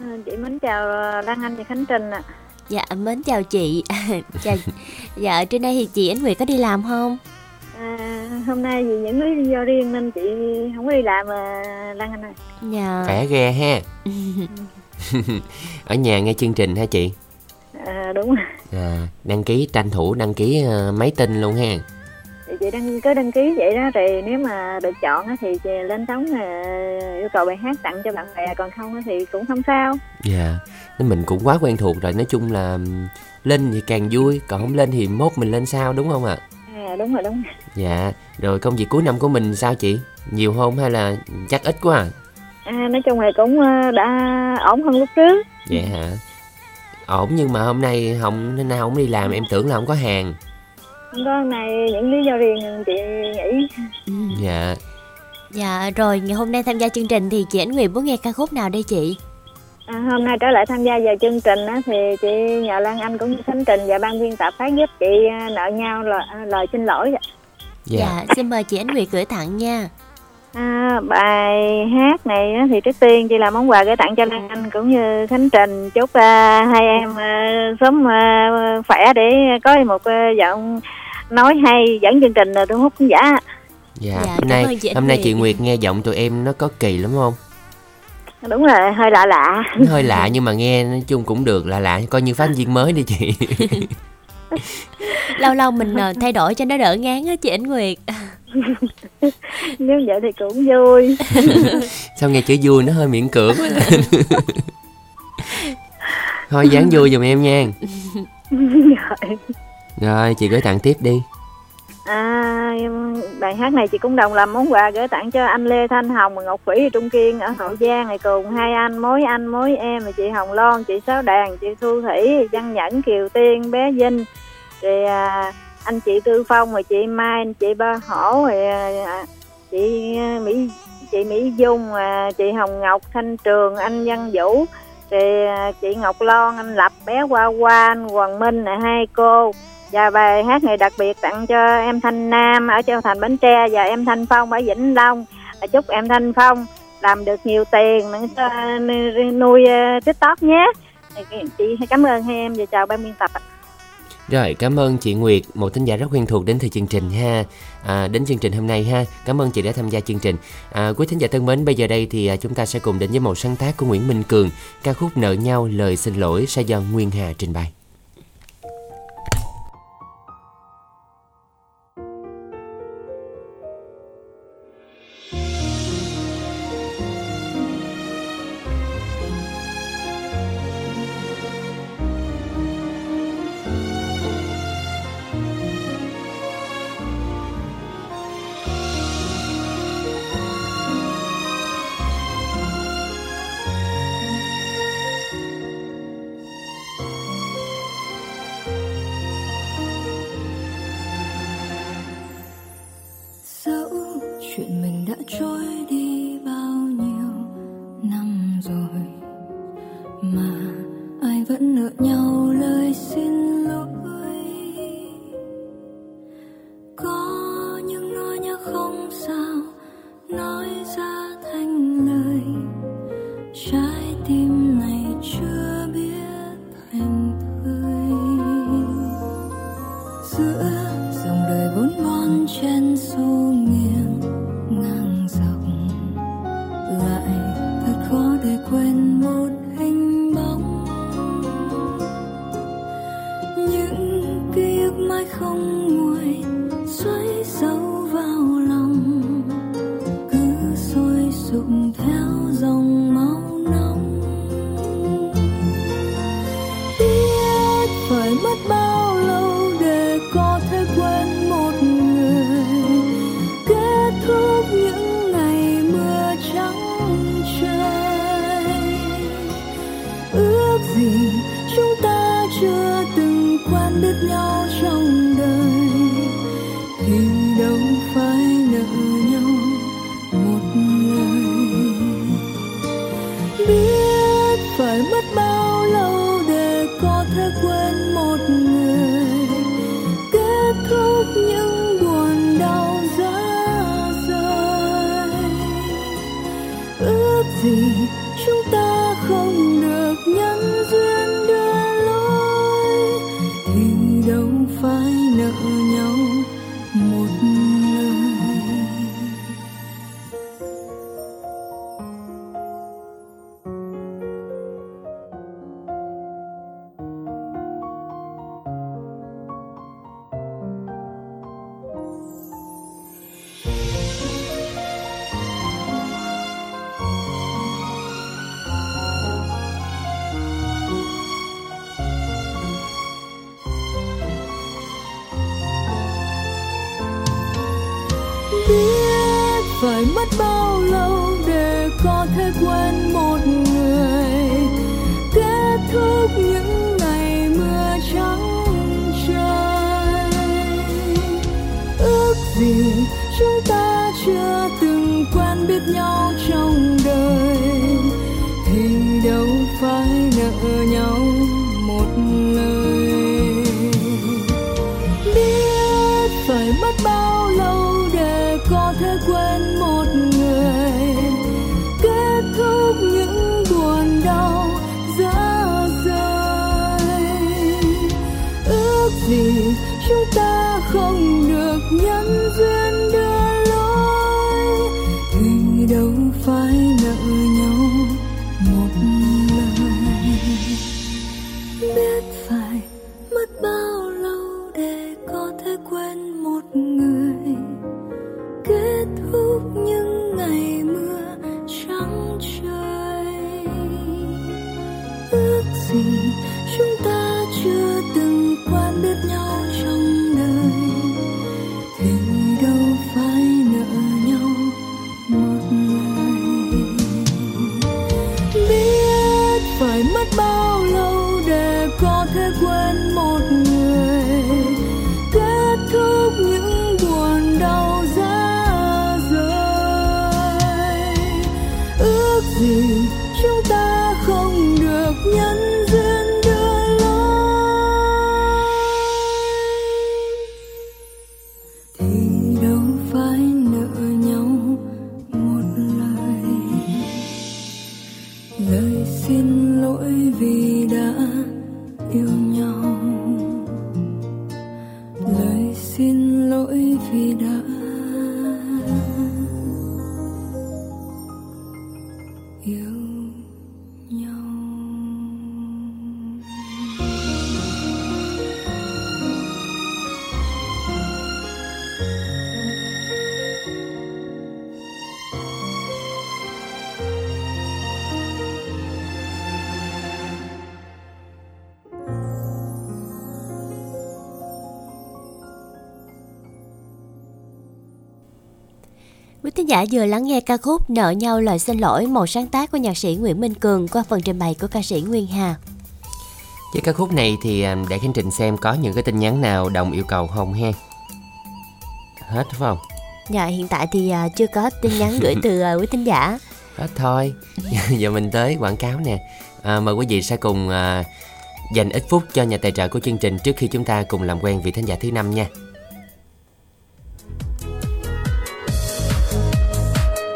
À, chị mến chào ờ, Lan Anh và Khánh Trình ạ. Dạ, mến chào chị. chào. Dạ, trưa nay thì chị Ánh Nguyệt có đi làm không? À, hôm nay vì những lý do riêng nên chị không có đi làm mà Lan Anh ơi. Dạ. Khỏe ghê ha Ở nhà nghe chương trình ha chị À, đúng rồi. à, Đăng ký tranh thủ đăng ký à, máy tin luôn ha Thì chị đăng cứ đăng ký vậy đó thì nếu mà được chọn á thì chị lên sóng à, yêu cầu bài hát tặng cho bạn bè còn không thì cũng không sao. Dạ Nên mình cũng quá quen thuộc rồi Nói chung là lên thì càng vui Còn không lên thì mốt mình lên sau đúng không ạ À, đúng rồi đúng rồi. Dạ Rồi công việc cuối năm của mình sao chị Nhiều không hay là chắc ít quá à À, nói chung là cũng ờ, đã ổn hơn lúc trước. Vậy hả? Ổn nhưng mà hôm nay không nên nào không đi làm em tưởng là không có hàng. Không có hôm nay những lý do riêng chị nghỉ. Dạ. Dạ, rồi ngày hôm nay tham gia chương trình thì chị Ánh Nguyệt muốn nghe ca khúc nào đây chị? À, hôm nay trở lại tham gia vào chương trình á, thì chị nhờ Lan Anh cũng như Khánh Trình và ban biên tập phát giúp chị à, nợ nhau lời, lời xin lỗi. Dạ. Dạ, xin mời chị Ánh Nguyệt gửi tặng nha. À, bài hát này á, thì trước tiên chị làm món quà gửi tặng cho Lan Anh cũng như Khánh Trình chúc à, hai em à, sớm à, khỏe để có một à, giọng nói hay dẫn chương trình thu hút khán giả. Dạ. Dạ, hôm nay hôm nay chị Nguyệt nghe giọng tụi em nó có kỳ lắm không? Đúng rồi, hơi lạ lạ. Nó hơi lạ nhưng mà nghe nói chung cũng được lạ lạ coi như phát viên mới đi chị. Lâu lâu mình ờ, thay đổi cho nó đỡ ngán á chị Ánh Nguyệt. Nếu vậy thì cũng vui. Sao nghe chữ vui nó hơi miễn cưỡng. Thôi dáng vui giùm em nha. rồi. Rồi chị gửi tặng tiếp đi. À, bài hát này chị cũng đồng làm món quà gửi tặng cho anh Lê Thanh Hồng và Ngọc Thủy Trung Kiên ở Hậu Giang này cùng hai anh mối anh mối em là chị Hồng Loan chị Sáu Đàn chị Thu Thủy Văn Nhẫn Kiều Tiên bé Vinh rồi à, anh chị Tư Phong rồi chị Mai, anh chị Ba Hổ rồi à, à, chị à, Mỹ chị Mỹ Dung chị Hồng Ngọc, Thanh Trường, anh Văn Vũ, thì chị Ngọc Loan, anh Lập, bé Hoa Hoa anh Hoàng Minh là hai cô. Và bài hát này đặc biệt tặng cho em Thanh Nam ở Châu Thành Bến Tre và em Thanh Phong ở Vĩnh Long. Chúc em Thanh Phong làm được nhiều tiền nuôi tiktok nhé. Chị cảm ơn hai em và chào ban biên tập ạ rồi, cảm ơn chị Nguyệt, một thính giả rất quen thuộc đến từ chương trình ha. À, đến chương trình hôm nay ha. Cảm ơn chị đã tham gia chương trình. À, quý thính giả thân mến, bây giờ đây thì à, chúng ta sẽ cùng đến với một sáng tác của Nguyễn Minh Cường, ca khúc Nợ nhau lời xin lỗi sẽ do Nguyên Hà trình bày. Lỗi Thính giả vừa lắng nghe ca khúc Nợ nhau lời xin lỗi một sáng tác của nhạc sĩ Nguyễn Minh Cường qua phần trình bày của ca sĩ Nguyên Hà. Với ca khúc này thì à, để Khánh Trình xem có những cái tin nhắn nào đồng yêu cầu không ha Hết phải không? Dạ hiện tại thì à, chưa có tin nhắn gửi từ à, quý thính giả. Hết thôi Giờ mình tới quảng cáo nè à, Mời quý vị sẽ cùng à, dành ít phút cho nhà tài trợ của chương trình Trước khi chúng ta cùng làm quen vị thính giả thứ năm nha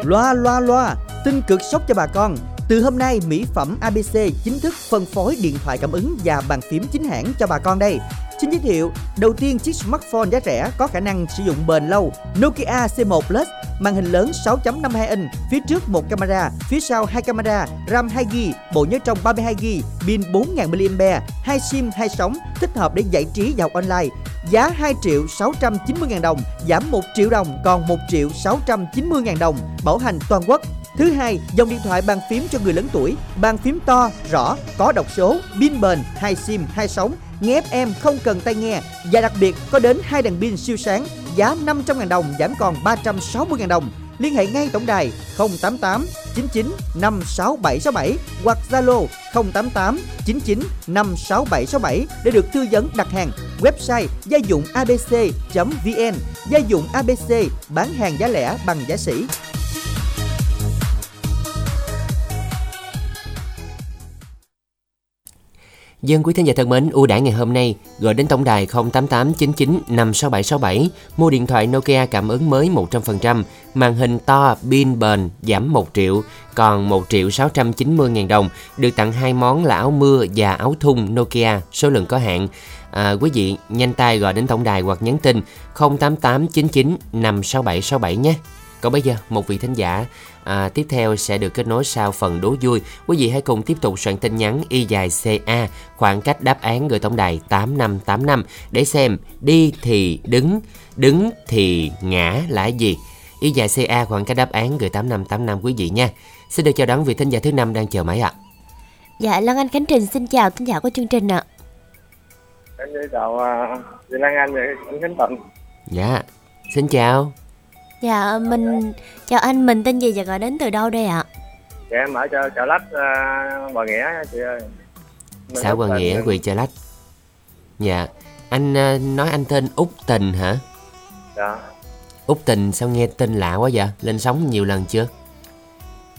Loa loa loa, tin cực sốc cho bà con. Từ hôm nay, mỹ phẩm ABC chính thức phân phối điện thoại cảm ứng và bàn phím chính hãng cho bà con đây. Xin giới thiệu, đầu tiên chiếc smartphone giá rẻ có khả năng sử dụng bền lâu Nokia C1 Plus, màn hình lớn 6.52 inch, phía trước một camera, phía sau hai camera, RAM 2GB, bộ nhớ trong 32GB, pin 4000 mAh, hai sim hai sóng, thích hợp để giải trí và học online. Giá 2 triệu 690 ngàn đồng, giảm 1 triệu đồng còn 1 triệu 690 ngàn đồng, bảo hành toàn quốc. Thứ hai, dòng điện thoại bàn phím cho người lớn tuổi, bàn phím to, rõ, có đọc số, pin bền, hai sim, hai sóng, nghe FM không cần tai nghe và đặc biệt có đến hai đèn pin siêu sáng, giá 500.000 đồng giảm còn 360.000 đồng. Liên hệ ngay tổng đài 088 99 56767 hoặc Zalo 088 99 56767 để được tư vấn đặt hàng. Website gia dụng abc.vn Gia dụng ABC bán hàng giá lẻ bằng giá sỉ. Dân quý thính giả thân mến, ưu đãi ngày hôm nay gọi đến tổng đài 08899 56767 mua điện thoại Nokia cảm ứng mới 100%, màn hình to, pin bền, giảm 1 triệu, còn 1 triệu 690 ngàn đồng, được tặng hai món là áo mưa và áo thun Nokia, số lượng có hạn. À, quý vị nhanh tay gọi đến tổng đài hoặc nhắn tin 08899 56767 nhé. Còn bây giờ, một vị thính giả à, tiếp theo sẽ được kết nối sau phần đố vui. Quý vị hãy cùng tiếp tục soạn tin nhắn y dài CA khoảng cách đáp án gửi tổng đài 8585 để xem đi thì đứng, đứng thì ngã là gì. Y dài CA khoảng cách đáp án gửi 8585 quý vị nha. Xin được chào đón vị thính giả thứ năm đang chờ máy ạ. Dạ Lan Anh Khánh Trình xin chào thính giả của chương trình ạ. Em đi chào uh, Lan Anh và anh Khánh Tịnh. Dạ, xin chào. Dạ mình chào anh, mình tên gì và gọi đến từ đâu đây ạ? Dạ em ở chợ chợ Lách uh, Bà Nghĩa chị ơi. Mình Xã Tình. Nghĩa, huyện Chợ Lách. Dạ, anh à, nói anh tên Út Tình hả? Dạ. Út Tình sao nghe tên lạ quá vậy? Lên sóng nhiều lần chưa?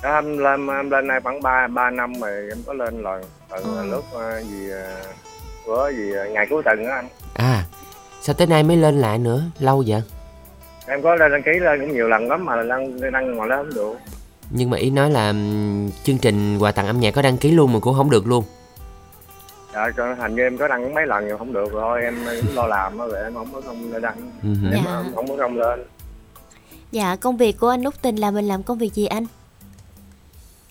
Đó, em lên em lên đây khoảng 3 ba năm rồi em có lên lần từ Ờ. lúc uh, gì uh, bữa gì uh, ngày cuối tuần á anh. À, sao tới nay mới lên lại nữa? Lâu vậy? Em có lên đăng ký lên cũng nhiều lần lắm mà đăng đăng mà lên không được. Nhưng mà ý nói là chương trình quà tặng âm nhạc có đăng ký luôn mà cũng không được luôn. Dạ cho thành như em có đăng mấy lần nhưng không được rồi em cũng lo làm á, rồi em không có không đăng. Ừ. Em Dạ. không, không có không lên. Dạ công việc của anh Út Tình là mình làm công việc gì anh?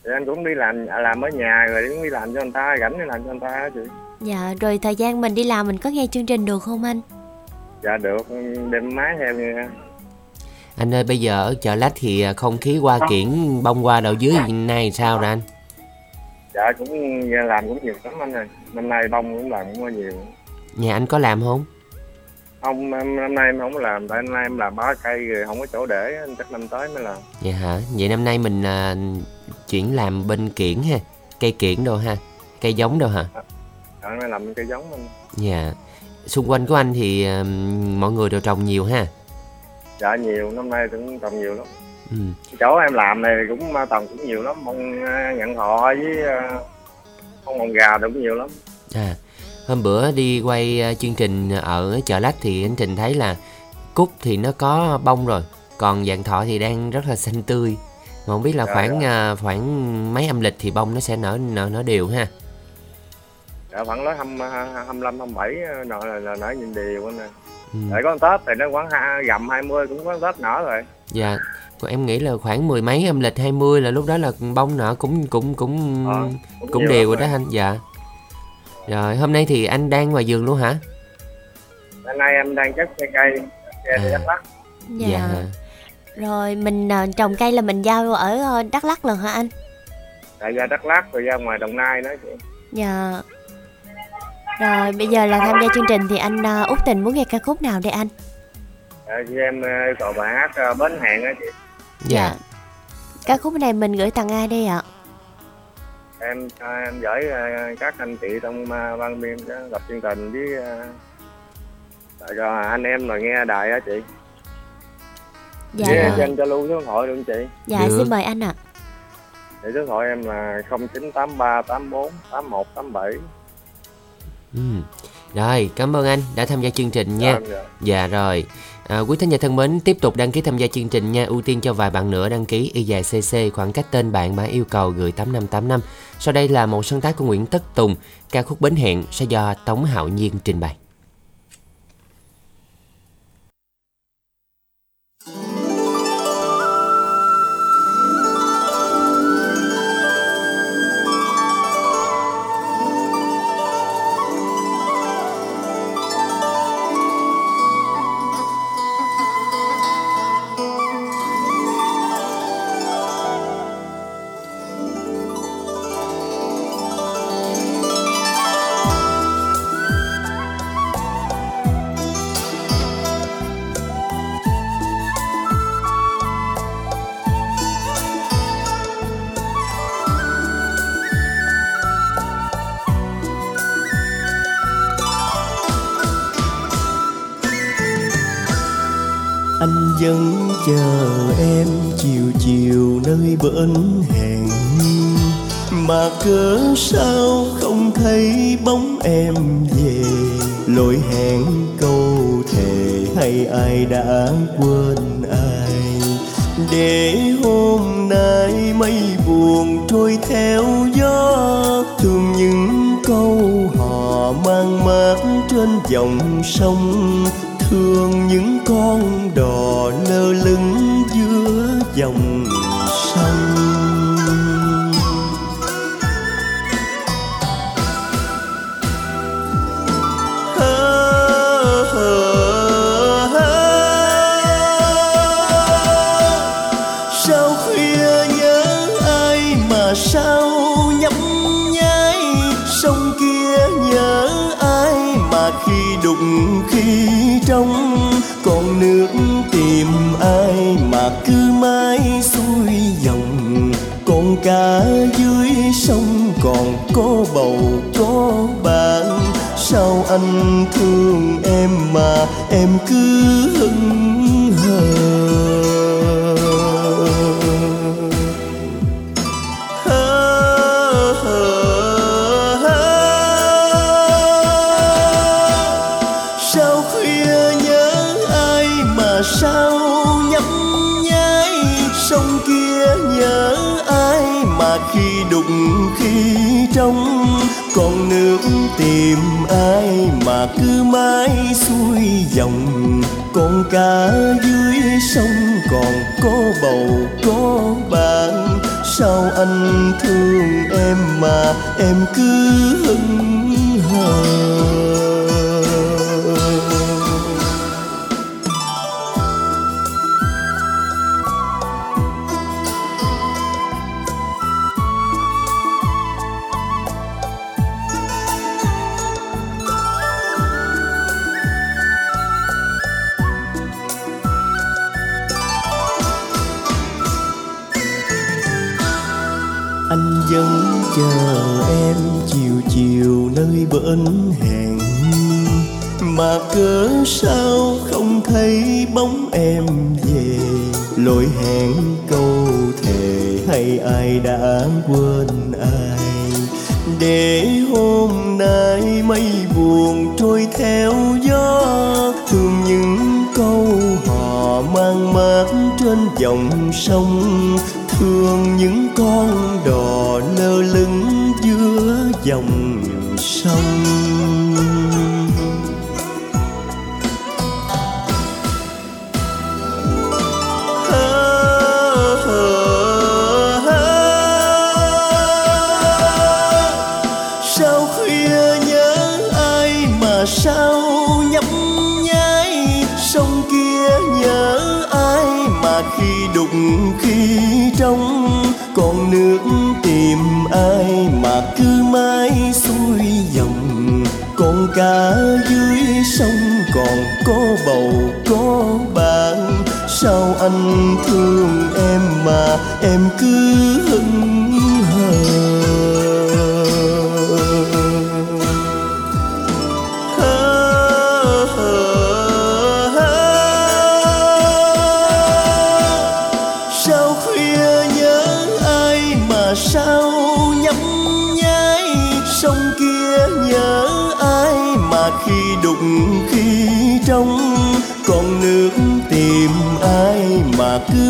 Thì anh cũng đi làm làm ở nhà rồi cũng đi làm cho người ta rảnh đi làm cho người ta á chị. Dạ rồi thời gian mình đi làm mình có nghe chương trình được không anh? Dạ được đem máy theo nha. Anh ơi bây giờ ở chợ lách thì à, không khí hoa kiển bông hoa đậu dưới nay sao rồi anh? Dạ cũng làm cũng nhiều lắm anh ơi. Năm nay đông cũng làm cũng nhiều. Nhà anh có làm không? Không em, năm nay em không làm tại năm nay em làm ba cây rồi không có chỗ để anh chắc năm tới mới làm. Vậy hả? Vậy năm nay mình à, chuyển làm bên kiển ha, cây kiển đâu ha, cây giống đâu hả? Dạ nay làm cây giống anh. Dạ. Xung quanh của anh thì à, mọi người đều trồng nhiều ha. Dạ nhiều năm nay cũng trồng nhiều lắm. Ừ. Chỗ em làm này cũng à, trồng cũng nhiều lắm, mong à, nhận họ với à, con mồng gà cũng nhiều lắm. À, hôm bữa đi quay à, chương trình ở chợ lách thì anh Trình thấy là cúc thì nó có bông rồi, còn vạn thọ thì đang rất là xanh tươi. mà không biết là Dạ, khoảng à, khoảng mấy âm lịch thì bông nó sẽ nở nở nở đều ha dạ khoảng nói hai mươi lăm hai bảy nọ là, nở nhìn đều anh nè ừ. có con tết thì nó khoảng hai, gầm 20 cũng có tết nở rồi dạ còn em nghĩ là khoảng mười mấy âm lịch 20 là lúc đó là bông nở cũng cũng cũng Ờ, cũng nhiều đều rồi đó anh dạ rồi hôm nay thì anh đang ngoài vườn luôn hả hôm nay em đang chất cây cây cây À. đắk lắc Dạ. Rồi mình à, trồng cây là mình giao ở ờ, Đắk Lắk lần hả anh? tại ra đắk lắc rồi ra ngoài đồng nai nữa chị Dạ. Rồi bây giờ là tham gia chương trình thì anh à, Út Tình muốn nghe ca khúc nào đây anh? Dạ, chị em ờ, yêu cầu bài hát ờ, bến hẹn á chị dạ Ca khúc này mình gửi tặng ai đây ạ? em ờ, em gửi ờ, các anh chị trong ờ, ban biên lập chương trình với ờ, rồi anh em rồi nghe đài á chị Dạ với cho anh cho lưu số điện thoại luôn chị Dạ Được. xin mời anh ạ. thì số điện thoại em là 0983 84 81 87 ừ. rồi cảm ơn anh đã tham gia chương trình nha. Dạ, dạ. Dạ rồi. À, Quý thính giả thân mến Tiếp tục đăng ký tham gia chương trình nha. Ưu tiên cho vài bạn nữa đăng ký Y dài CC Khoảng cách tên bạn bạn yêu cầu gửi 8585 Sau đây là một sáng tác của Nguyễn Tất Tùng. Ca khúc Bến Hẹn sẽ do Tống Hạo Nhiên trình bày khi đụng khi trong còn nước tìm ai mà cứ mãi xuôi dòng. Con cá dưới sông còn có bầu, có bạn. Sao anh thương em mà em cứ hững hờ? Ân hẹn. Mà cớ sao không thấy bóng em về? Lỗi hẹn câu thề, hay ai đã quên ai? Để hôm nay mây buồn trôi theo gió, thương những câu hò mang mát trên dòng sông. Thương những con đò lơ lửng giữa dòng sông còn dưới sông còn có bầu có bạn sao anh thương em mà em cứ hững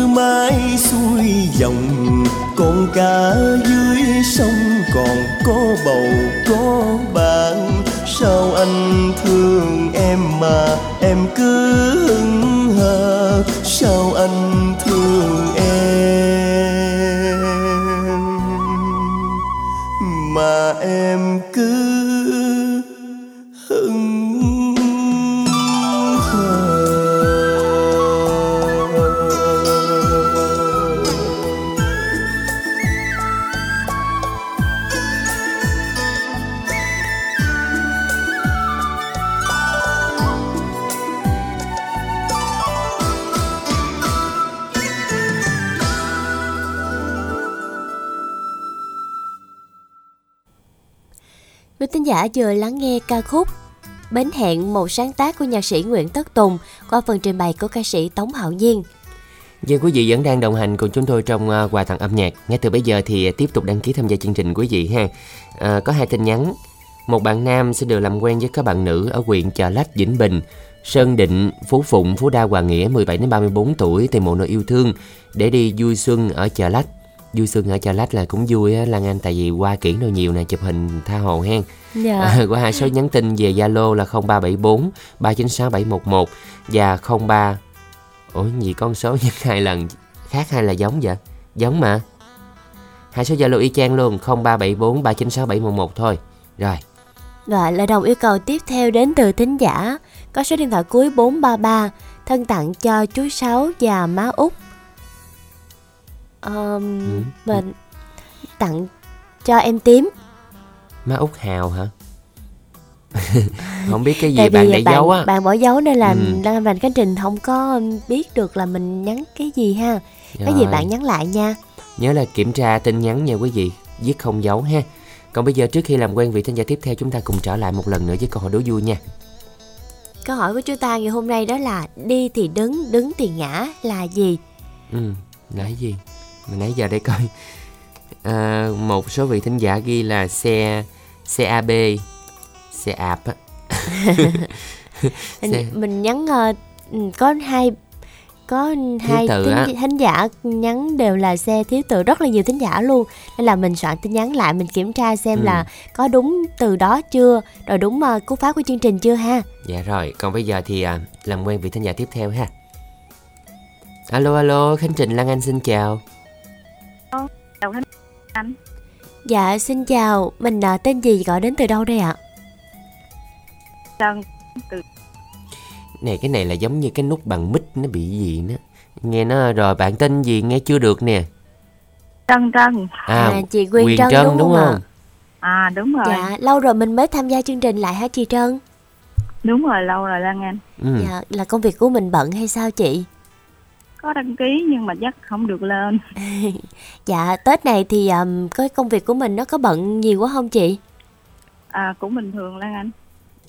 mãi xuôi dòng. Con cá dưới sông còn có bầu, có bạn. Sao anh thương em mà em cứ hững hờ? Sao anh thương em mà em giả vừa lắng nghe ca khúc Bến hẹn một sáng tác của nhạc sĩ Nguyễn Tất Tùng qua phần trình bày của ca sĩ Tống Hạo Nhiên. Và quý vị vẫn đang đồng hành cùng chúng tôi trong uh, quà tặng âm nhạc. Ngay từ bây giờ thì tiếp tục đăng ký tham gia chương trình quý vị ha. À, có hai tin nhắn. Một bạn nam sẽ được làm quen với các bạn nữ ở huyện Chợ Lách, Vĩnh Bình. Sơn Định, Phú Phụng, Phú Đa, Hòa Nghĩa 17 đến 34 tuổi tìm một nơi yêu thương để đi vui xuân ở Chợ Lách. Vui xuân ở Chợ Lách là cũng vui á Lan Anh tại vì qua kiển đâu nhiều nè chụp hình tha hồ hen. Dạ. À, có hai số nhắn tin về Zalo là 0374 396 711 và 03 Ủa gì con số nhắc hai lần khác hay là giống vậy? Giống mà. Hai số Zalo y chang luôn 0374 396 711 thôi. Rồi. Rồi lời đồng yêu cầu tiếp theo đến từ thính giả có số điện thoại cuối 433 thân tặng cho chú Sáu và má Út. Um, Ừ. Mình tặng cho em tím. Má Út Hào hả? không biết cái gì Tại bạn để bạn, dấu á. bạn bỏ dấu nên là Ừ. Anh và Khánh Trình không có biết được là mình nhắn cái gì ha. Cái gì Rồi. bạn nhắn lại nha. Nhớ là kiểm tra tin nhắn nha quý vị, viết không dấu ha. Còn bây giờ trước khi làm quen vị thính giả tiếp theo chúng ta cùng trở lại một lần nữa với câu hỏi đố vui nha. Câu hỏi của chúng ta ngày hôm nay đó là đi thì đứng, đứng thì ngã là gì? Ừ, là cái gì? Mình nãy giờ để coi. À, một số vị thính giả ghi là xe xe AB, xe ạp á. Mình, Xe- mình nhắn ừ, có hai có hai tự á. thính, thính giả nhắn đều là xe thiếu tự rất là nhiều thính giả luôn nên là mình soạn tin nhắn lại mình kiểm tra xem Ừ. là có đúng từ đó chưa rồi đúng uh, cú pháp của chương trình chưa ha Dạ rồi, còn bây giờ thì à, làm quen vị thính giả tiếp theo ha. Alo alo, Khánh Trình Lan Anh xin chào. Chào Anh dạ xin chào mình ờ, tên gì gọi đến từ đâu đây ạ Sơn Này cái này là giống như cái nút bằng mic nó bị gì nữa. Nghe nó rồi bạn tên gì nghe chưa được nè. Trân Trân À, chị Quyền, Trân, đúng, đúng không không? à đúng rồi dạ lâu rồi mình mới tham gia chương trình lại hả chị Trân đúng rồi lâu rồi Lan Anh Ừ. dạ là công việc của mình bận hay sao chị có đăng ký nhưng mà chắc không được lên dạ tết này thì um, cái công việc của mình nó có bận nhiều quá không chị à cũng bình thường Lan Anh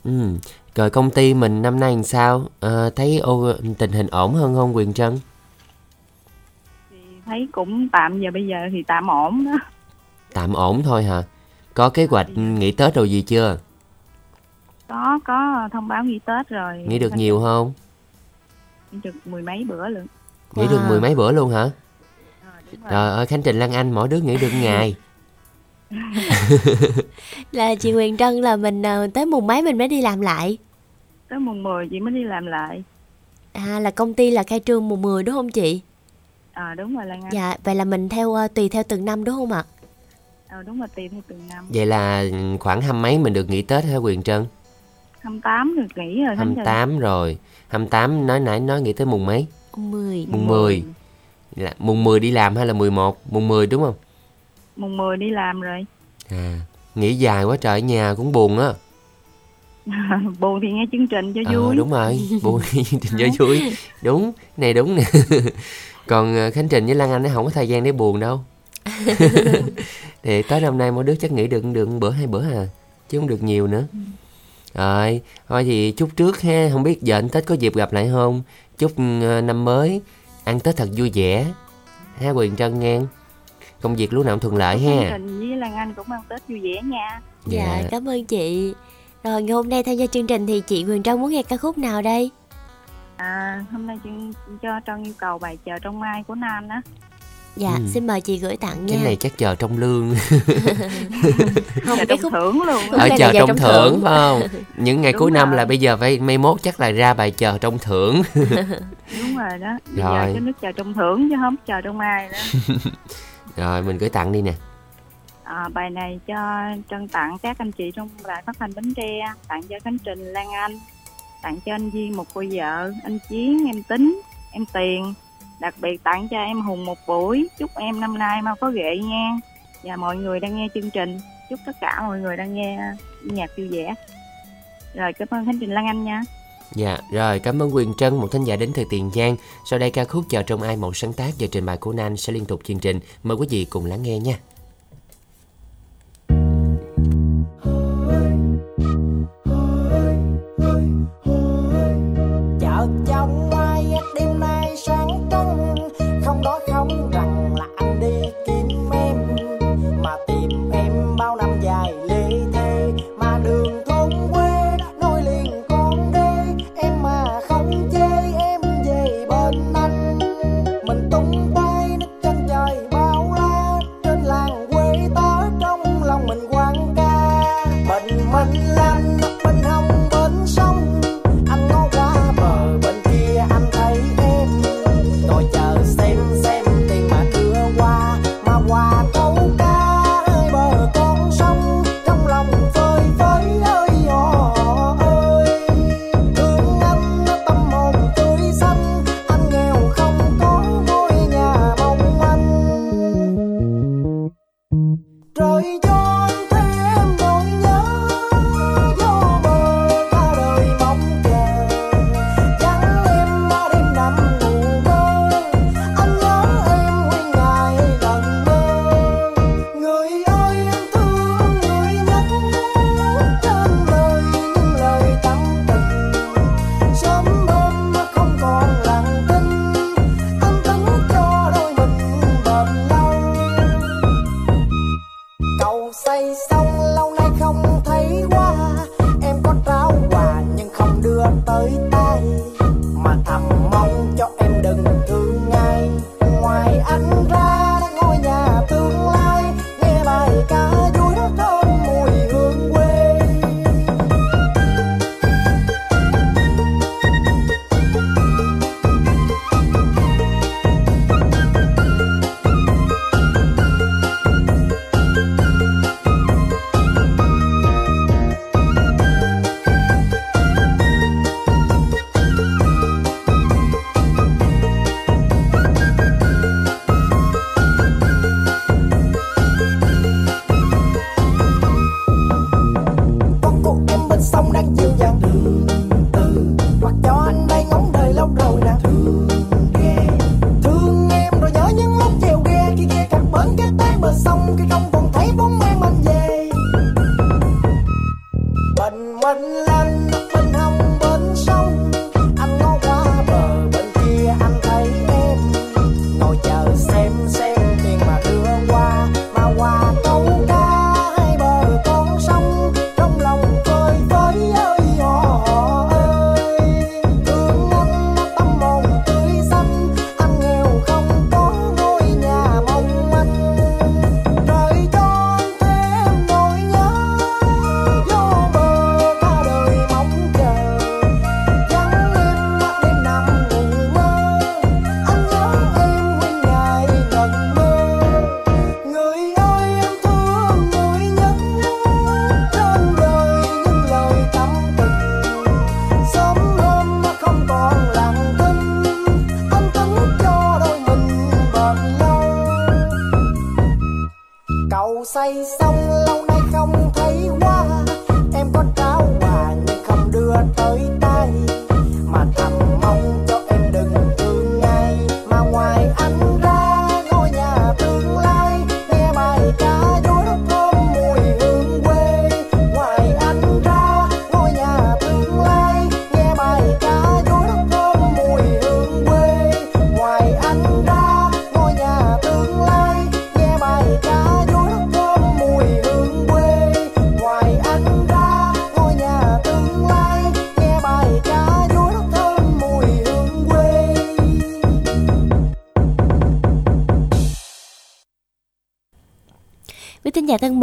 Ừ. Rồi công ty mình năm nay làm sao? Ờ, thấy ô, tình hình ổn hơn không Quyền Trân? thấy cũng tạm giờ bây giờ thì tạm ổn đó Tạm ổn thôi hả? Có kế hoạch nghỉ Tết rồi gì chưa? có có thông báo nghỉ Tết rồi Nghỉ được nhiều không? nghỉ được mười mấy bữa luôn Nghỉ được mười mấy bữa luôn hả? Trời ơi Khánh Trình Lan Anh mỗi đứa nghỉ được ngày. Là chị Huyền Trân là mình ờ, tới mùng mấy mình mới đi làm lại? Tới mùng 10 chị mới đi làm lại. À là công ty là khai trương mùng 10 đúng không chị? à đúng rồi Lan Anh. Dạ, vậy là mình theo ờ, tùy theo từng năm đúng không ạ? ờ, đúng rồi tùy theo từng năm. Vậy là khoảng hăm mấy mình được nghỉ Tết hả Quyền Trân? 28 được nghỉ rồi Khánh Trình. 28 rồi. 28 nói nãy nói nghĩ tới mùng mấy 10 Mùng 10 là, Mùng 10 đi làm hay là 11 Mùng 10 đúng không? Mùng 10 đi làm rồi. À, Nghỉ dài quá trời ở nhà cũng buồn á. Buồn thì nghe chương trình cho Ờ, vui. đúng rồi buồn trình cho vui. Đúng này đúng nè. Còn ờ, khánh trình với lan anh nó không có thời gian để buồn đâu. Thì tới năm nay mỗi đứa chắc nghỉ được được bữa hai bữa à chứ không được nhiều nữa. Rồi thôi thì chúc trước ha không biết giờ anh tết có dịp gặp lại không chúc ờ, năm mới ăn tết thật vui vẻ. Ha quyền trân nghe. Công việc lúc nào cũng thuận lợi ha. Trình với Lan Anh cũng ăn Tết vui vẻ nha. Dạ, Dạ. cảm ơn chị. Rồi ngày hôm nay tham gia chương trình thì chị Huyền Trân muốn nghe ca khúc nào đây? à hôm nay chương cho Trân yêu cầu bài chờ trong mai của Nam đó Dạ, Ừ. xin mời chị gửi tặng nha. cái này chắc chờ trong lương. Không, chờ cái trong khúc thưởng luôn. ở này chờ trong trong thưởng phải không? Những ngày Đúng cuối năm rồi. là bây giờ phải mai mốt chắc là ra bài chờ trong thưởng. Đúng rồi đó. Bây Rồi. giờ cái nước chờ trong thưởng chứ không chờ trong mai đó. Rồi mình gửi tặng đi nè. À, bài này cho Trân tặng các anh chị trong đài phát thanh Bến Tre tặng cho Khánh Trình Lan Anh tặng cho anh Duyên một cô vợ anh Chiến em Tính em Tiền đặc biệt tặng cho em Hùng một buổi. Chúc em năm nay mau có ghệ nha. Và mọi người đang nghe chương trình. Chúc tất cả mọi người đang nghe nhạc vui vẻ. Rồi, cảm ơn Khánh Trình Lan Anh nha. Dạ rồi, cảm ơn quyền trân, một thính giả đến từ tiền giang. Sau đây ca khúc chờ trong ai một sáng tác và trình bày của nan sẽ liên tục chương trình. Mời quý vị cùng lắng nghe nha. Lê thê mà đường thôn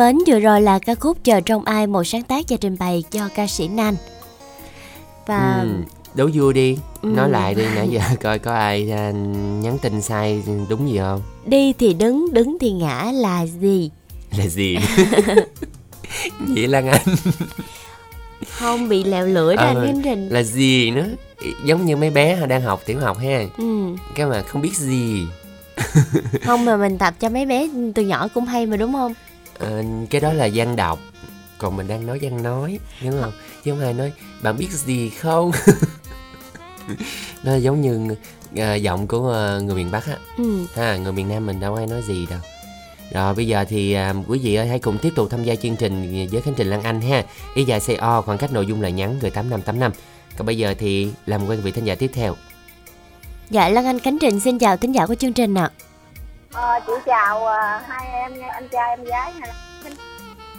mến, vừa rồi là ca khúc Chờ trong ai một sáng tác và trình bày cho ca sĩ Nan. Và Ừ, đố vui đi Ừ. nói lại đi nãy giờ coi có ai à, nhắn tin sai đúng gì không đi thì đứng, đứng thì ngã là gì? là gì vậy lan anh Không bị lèo lưỡi đó Ờ, anh Trình. là gì nữa giống như mấy bé đang học tiểu học ha Ừ. cái mà không biết gì Không mà mình tập cho mấy bé từ nhỏ cũng hay mà đúng không? Ờ, cái đó là văn đọc. Còn mình đang nói văn nói đúng không? Chứ không ai nói bạn biết gì không? Nó giống như ờ, giọng của ờ, người miền bắc á. Ừ. ha người miền nam mình đâu ai nói gì đâu. Rồi bây giờ thì à, quý vị ơi hãy cùng tiếp tục tham gia chương trình với khánh trình lan anh ha. Ý dài co khoảng cách nội dung là nhắn gửi tám năm tám năm. Còn bây giờ thì làm quen vị thính giả tiếp theo. Dạ Lan Anh Khánh Trình xin chào thính giả của chương trình ạ. Ờ, chị chào ờ, hai em nha, anh trai em gái là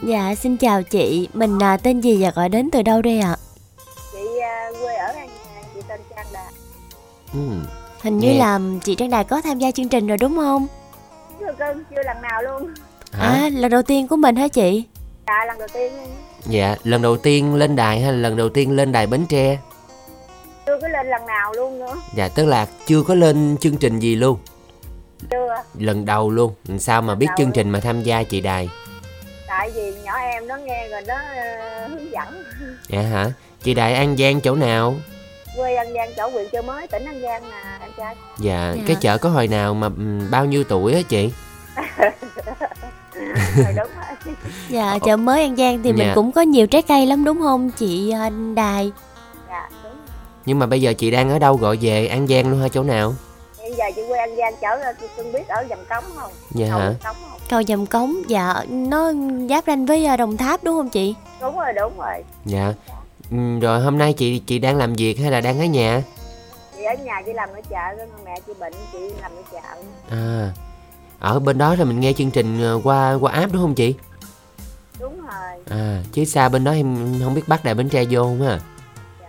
Dạ xin chào chị, mình à, tên gì và gọi đến từ đâu đây ạ? chị ờ, quê ở An Giang, chị tên Trang Đà. ừ. Hình như là chị Trang Đài có tham gia chương trình rồi đúng không? Chưa cưng, chưa lần nào luôn. hả À lần đầu tiên của mình hả chị? Dạ lần đầu tiên dạ lần đầu tiên lên đài hay là lần đầu tiên lên đài bến tre chưa có lên lần nào luôn nữa. dạ tức là chưa có lên chương trình gì luôn Chưa. lần đầu luôn sao mà biết đầu chương trình mà tham gia chị đài Tại vì nhỏ em nó nghe rồi nó ờ, hướng dẫn. dạ hả chị đài an giang chỗ nào Quê An Giang chỗ huyện Chợ Mới, tỉnh An Giang nè anh trai. dạ, Dạ. cái chợ có hồi nào mà ừm, bao nhiêu tuổi á chị Rồi đúng rồi. Dạ chợ mới An Giang thì mình Dạ. cũng có nhiều trái cây lắm đúng không chị à, Đài? Dạ đúng. nhưng mà bây giờ chị đang ở đâu gọi về an giang luôn hả chỗ nào giờ chị quê An Giang chỗ chị cưng biết ở Dầm Cống không? dạ Cầu hả Dầm Cống không? Cầu Dầm Cống, dạ nó giáp ranh với à, Đồng Tháp đúng không chị? Đúng rồi, đúng rồi. dạ Ừm, rồi hôm nay chị chị đang làm việc hay là đang ở nhà Chị ở nhà chị làm ở chợ, mẹ chị bệnh chị làm ở chợ. à ở bên đó là mình nghe chương trình ờ, qua qua app đúng không chị Đúng rồi. à chứ xa bên đó em không biết bắt đài bến tre vô không ha Dạ.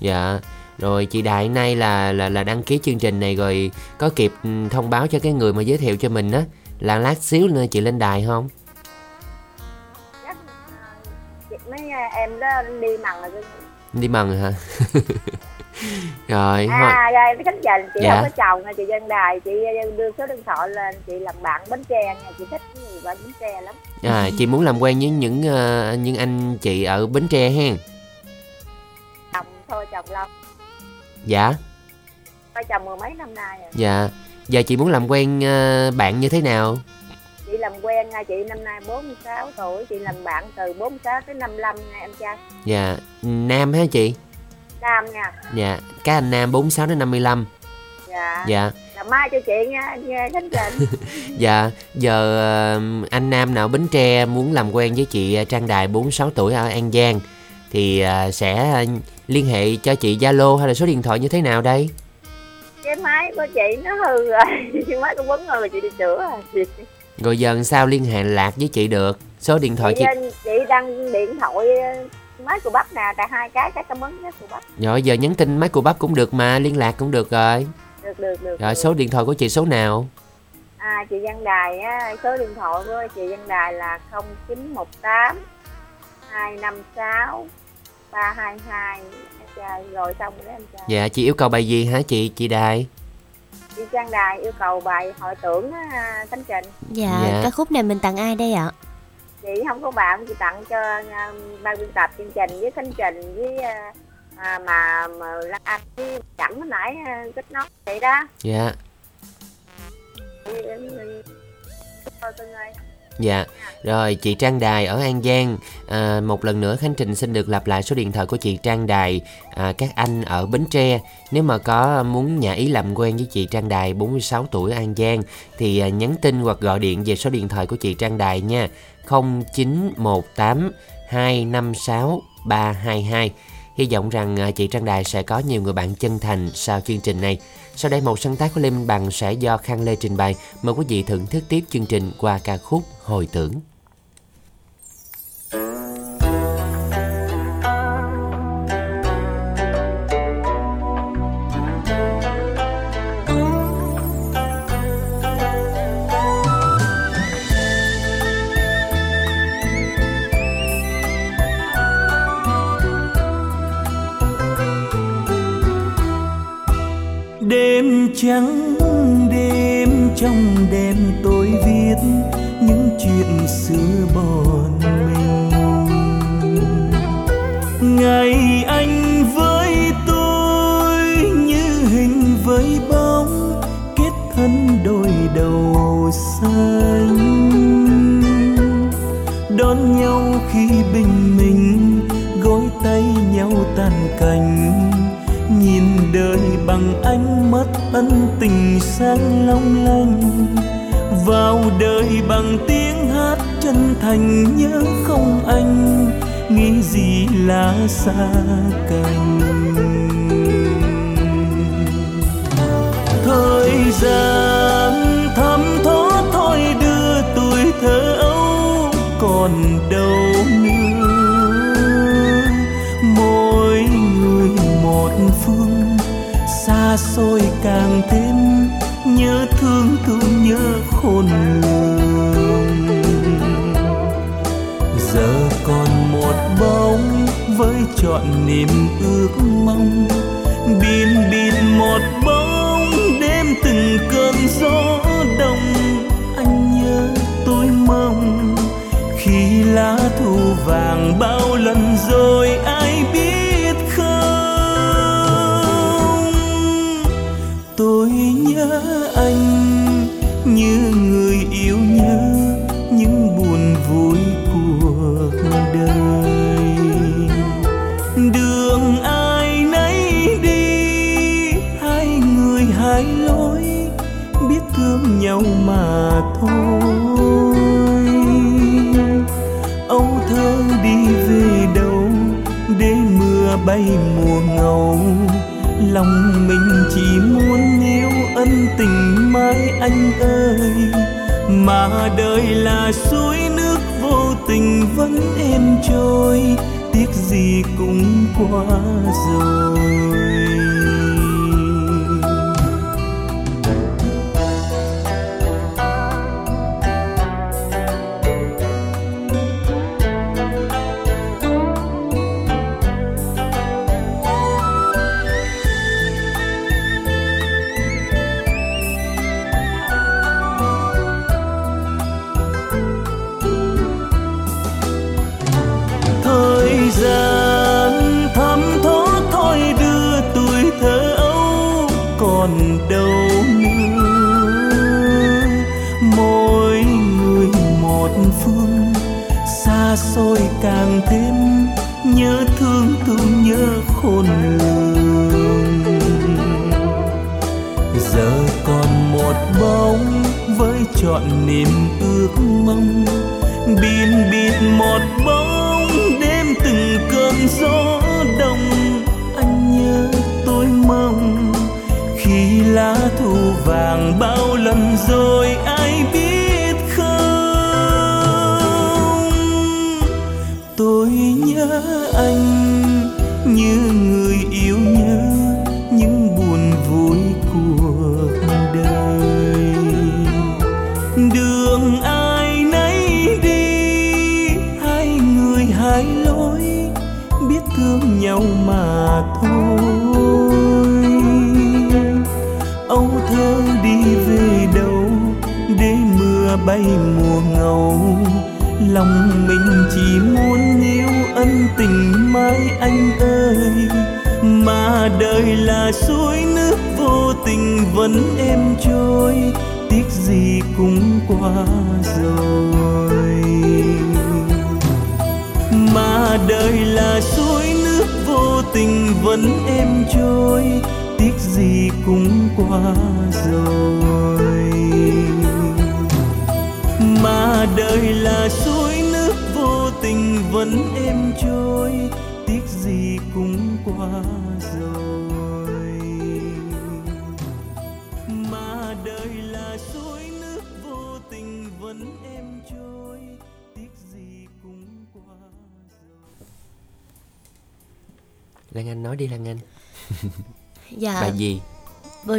dạ rồi chị Đại nay là là là đăng ký chương trình này rồi có kịp ừ, thông báo cho cái người mà giới thiệu cho mình á. Là lát xíu nữa chị lên đài không? Chắc ờ, mấy ờ, em đó đi mần rồi đi mần hả? Rồi. À, rồi cái cánh trình chị Dạ. không có chồng chị dân đài chị ờ, đưa số điện thoại lên chị làm bạn bến tre nha chị thích người bạn bến tre lắm. À chị muốn làm quen với những những anh chị ở bến tre hen. Chồng thôi chồng lâu dạ. Thôi chồng mười mấy năm nay rồi. Dạ. Giờ chị muốn làm quen ờ, bạn như thế nào? Chị làm quen nha chị năm nay 46 tuổi chị làm bạn từ 46 tới 55 nha em trai. Dạ. Nam hả chị? Nam nha. Dạ. Các anh nam 46 đến 55 dạ. Dạ. Làm mai cho chị nha nha khánh trình Dạ, giờ ờ, anh Nam nào Bến Tre muốn làm quen với chị ờ, Trang Đài 46 tuổi ở An Giang thì sẽ liên hệ cho chị Zalo hay là số điện thoại như thế nào đây? cái máy của chị nó hư rồi máy của quấn rồi chị đi sửa rồi Rồi giờ sao liên hệ lạc với chị được? Số điện thoại chị, chị. chị đăng điện thoại ờ, máy của bắp nè tại hai cái cái cảm ơn cái của bắp Rồi giờ nhắn tin máy của bắp cũng được mà, liên lạc cũng được rồi. được được được Rồi được. số điện thoại của chị số nào? à chị Văn Đài á số điện thoại của chị Văn Đài là 0918 256 322 em trai rồi xong rồi đó em trai Dạ, chị yêu cầu bài gì hả chị chị Đài? chị Văn Đài yêu cầu bài hội tưởng á, Khánh Trình Dạ, Dạ. ca khúc này mình tặng ai đây ạ? chị không có bạn chị tặng cho à, ban biên tập chương trình với Khánh Trình với à, à, mà mà Lan Anh với chẳng mới nãy à, kết nối vậy đó Dạ, thôi cưng ơi dạ. Rồi chị Trang Đài ở An Giang. À, Một lần nữa Khánh Trình xin được lặp lại số điện thoại của chị Trang Đài. À, Các anh ở Bến Tre Nếu mà có muốn nhà ý làm quen với chị Trang Đài 46 tuổi An Giang Thì à, nhắn tin hoặc gọi điện về số điện thoại của chị Trang Đài nha. 0918 256 322 Hy vọng rằng à, chị Trang Đài sẽ có nhiều người bạn chân thành sau chương trình này. Sau đây một sáng tác của Lê Minh Bằng sẽ do Khang Lê trình bày. Mời quý vị thưởng thức tiếp chương trình qua ca khúc Hồi tưởng. Trắng đêm, trong đêm tôi viết những chuyện xưa bọn mình. Ngày anh với tôi như hình với bóng, kết thân đôi đầu xanh. Đón nhau khi bình minh, gối tay nhau tàn cành nhìn đời bằng ánh ân tình sáng long lanh. Vào đời bằng tiếng hát chân thành nhớ không anh, nghĩ gì là xa cành. Thời gian thấm thoát thôi đưa tuổi thơ ấu còn đâu nữa. Xa xôi càng thêm, nhớ thương thương nhớ khôn lường. Giờ còn một bóng với trọn niềm ước mong bin bin một bóng đêm từng cơn gió đông. Anh nhớ tôi mong, khi lá thu vàng bao lần rồi anh bay mùa ngâu lòng mình chỉ muốn níu ân tình mãi anh ơi. Mà đời là suối nước vô tình vẫn êm trôi. Tiếc gì cũng qua rồi.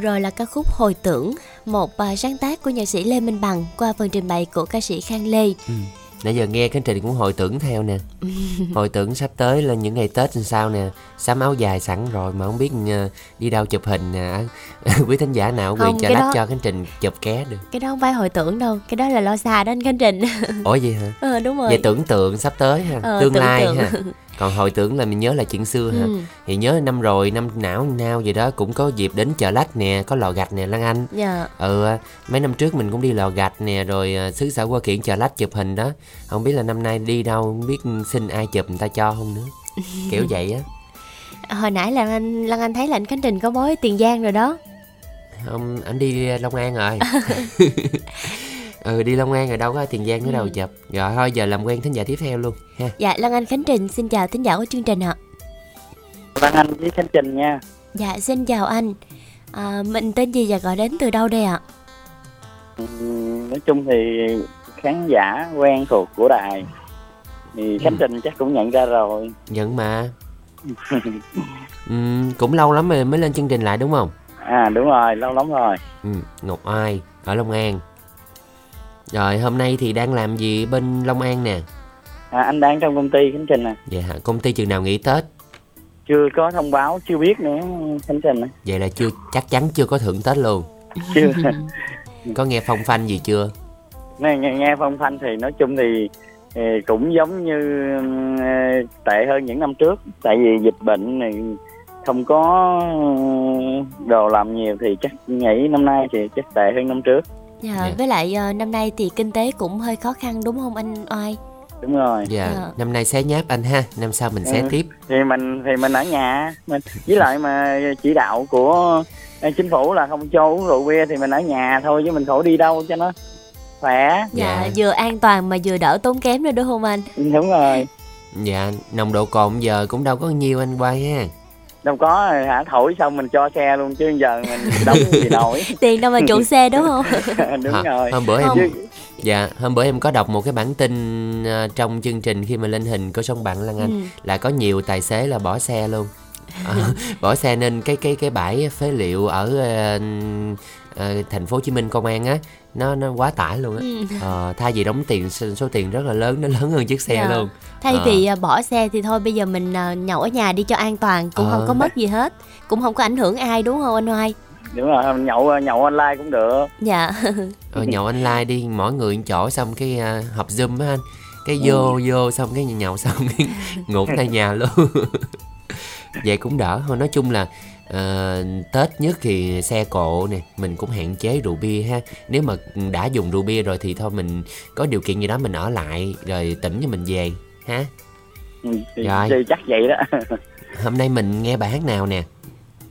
Rồi là ca khúc Hồi tưởng, một à, sáng tác của nhạc sĩ Lê Minh Bằng qua phần trình bày của ca sĩ Khang Lê. Ừ. nãy giờ nghe khánh trình cũng hồi tưởng theo nè hồi tưởng sắp tới là những ngày tết làm sao nè sắm áo dài sẵn rồi mà không biết ờ, đi đâu chụp hình nè quý thính giả nào quyền Không, cái lách đó- cho khánh trình chụp ké được. cái đó không phải hồi tưởng đâu cái đó là lo xa đó anh khánh trình. Ủa gì hả? Ờ đúng rồi. Về tưởng tượng sắp tới ha Ờ, tương lai tượng. ha. Còn hồi tưởng là mình nhớ là chuyện xưa ha Ừ. thì nhớ năm rồi năm não nào gì đó cũng có dịp đến chợ lách nè có lò gạch nè lan anh. Dạ. Ừ mấy năm trước mình cũng đi lò gạch nè rồi à, xứ sở qua kiển chợ lách chụp hình đó. Không biết là năm nay đi đâu không biết xin ai chụp người ta cho không nữa. Kiểu vậy á. Hồi nãy là anh Lan Anh thấy là anh Khánh Trình có bói Tiền Giang rồi đó không anh đi Long An rồi. Ừ đi Long An rồi đâu có tiền giang nữa đâu Ừ. chụp. Rồi thôi giờ làm quen thính giả tiếp theo luôn ha. Dạ Lan Anh Khánh Trình xin chào thính giả của chương trình ạ. Văn Anh với Khánh Trình nha. Dạ xin chào anh. À, mình tên gì và gọi đến từ đâu đây ạ? Ừm, Nói chung thì khán giả quen thuộc của đài Thì Khánh Trình chắc cũng nhận ra rồi. Nhận mà. Ừm, cũng lâu lắm rồi mới lên chương trình lại đúng không À đúng rồi, lâu lắm rồi. Ừ, Ngọc Ai ở Long An. Rồi hôm nay thì đang làm gì bên Long An nè? À, Anh đang trong công ty Khánh Trình à vậy hả công ty chừng nào nghỉ Tết? Chưa có thông báo, chưa biết nữa Khánh Trình à. vậy là chưa chắc chắn chưa có thưởng Tết luôn. Chưa. Có nghe phong phanh gì chưa? Nghe, nghe, nghe phong phanh thì nói chung thì, cũng giống như ờ, tệ hơn những năm trước. Tại vì dịch bệnh này không có ờ, đồ làm nhiều thì chắc nghĩ năm nay thì chắc tệ hơn năm trước. Dạ Dạ. với lại ờ, năm nay thì kinh tế cũng hơi khó khăn đúng không anh Oai? Đúng rồi. Dạ Dạ. năm nay xé nháp anh ha năm sau mình xé Ừ. tiếp. Thì mình thì mình ở nhà mình với lại mà chỉ đạo của ờ, chính phủ là không cho uống rượu bia thì mình ở nhà thôi chứ mình khỏi đi đâu cho nó khỏe. Dạ vừa an toàn mà vừa đỡ tốn kém nữa đúng không anh? Đúng rồi. Dạ nồng độ cồn giờ cũng đâu có nhiều anh quay ha đâu có hả? Thổi xong mình cho xe luôn chứ giờ mình đóng gì nổi. Tiền đâu mà chủ xe đúng không? Đúng rồi. Hôm bữa em Chứ- dạ hôm bữa em có đọc một cái bản tin ờ, trong chương trình khi mà lên hình của sông bạn Lan Anh Ừ. là có nhiều tài xế là bỏ xe luôn. Ờ, bỏ xe nên cái cái cái bãi phế liệu ở ờ, ờ, thành phố Hồ Chí Minh công an á nó nó quá tải luôn á. Ừ. Ờ, thay vì đóng tiền số tiền rất là lớn nó lớn hơn chiếc xe Dạ. luôn. Thay Ờ. vì ờ, bỏ xe thì thôi bây giờ mình ờ, nhậu ở nhà đi cho an toàn cũng Ờ. không có mất gì hết. Cũng không có ảnh hưởng ai đúng không anh Oai đúng rồi nhậu nhậu online cũng được. Dạ. Ờ, nhậu online đi mỗi người chỗ xong cái ờ, họp zoom á anh. Cái vô vô xong cái nhậu xong cái ngủ tại nhà luôn. Vậy cũng đỡ. Thôi nói chung là ờ, tết nhất thì xe cộ nè mình cũng hạn chế rượu bia ha. Nếu mà đã dùng rượu bia rồi thì thôi mình có điều kiện gì đó mình ở lại rồi tỉnh cho mình về ha? Ừ, thì, Rồi. thì chắc vậy đó. Hôm nay mình nghe bài hát nào nè?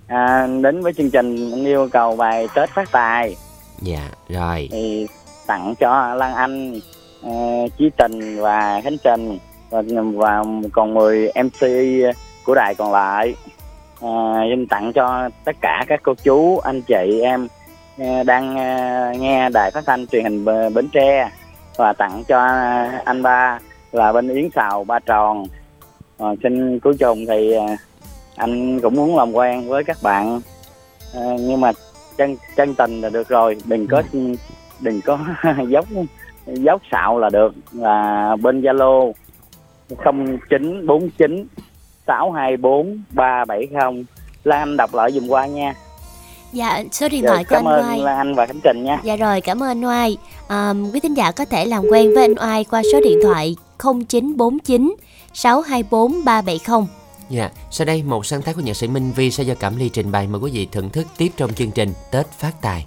À, đến với chương trình anh yêu cầu bài tết phát tài. Dạ rồi. Thì tặng cho Lan Anh, ờ, Chí Tình và Khánh Trình và, và còn 10 MC của đài còn lại. À, xin tặng cho tất cả các cô chú, anh chị em ờ, đang ờ, nghe đài phát thanh truyền hình Bến Tre. Và tặng cho anh ba là bên Yến Xào Ba Tròn. Ờ, xin cuối cùng thì anh cũng muốn làm quen với các bạn. Ờ, nhưng mà chân chân tình là được rồi đừng có đừng có dốc dốc xạo là được. Là bên zalo 0949 624 370 Lan Anh đọc lại dùm qua nha dạ số điện Rồi, thoại của cảm anh ơn Oai Lan Anh và Khánh Trình nha Dạ rồi, cảm ơn anh Oai. À, quý thính giả có thể làm quen với anh Oai qua số điện thoại 0949 624 370. Dạ, sau đây một sáng tác của nhạc sĩ Minh Vi sẽ do Cẩm Ly trình bày mời quý vị thưởng thức tiếp trong chương trình Tết Phát Tài.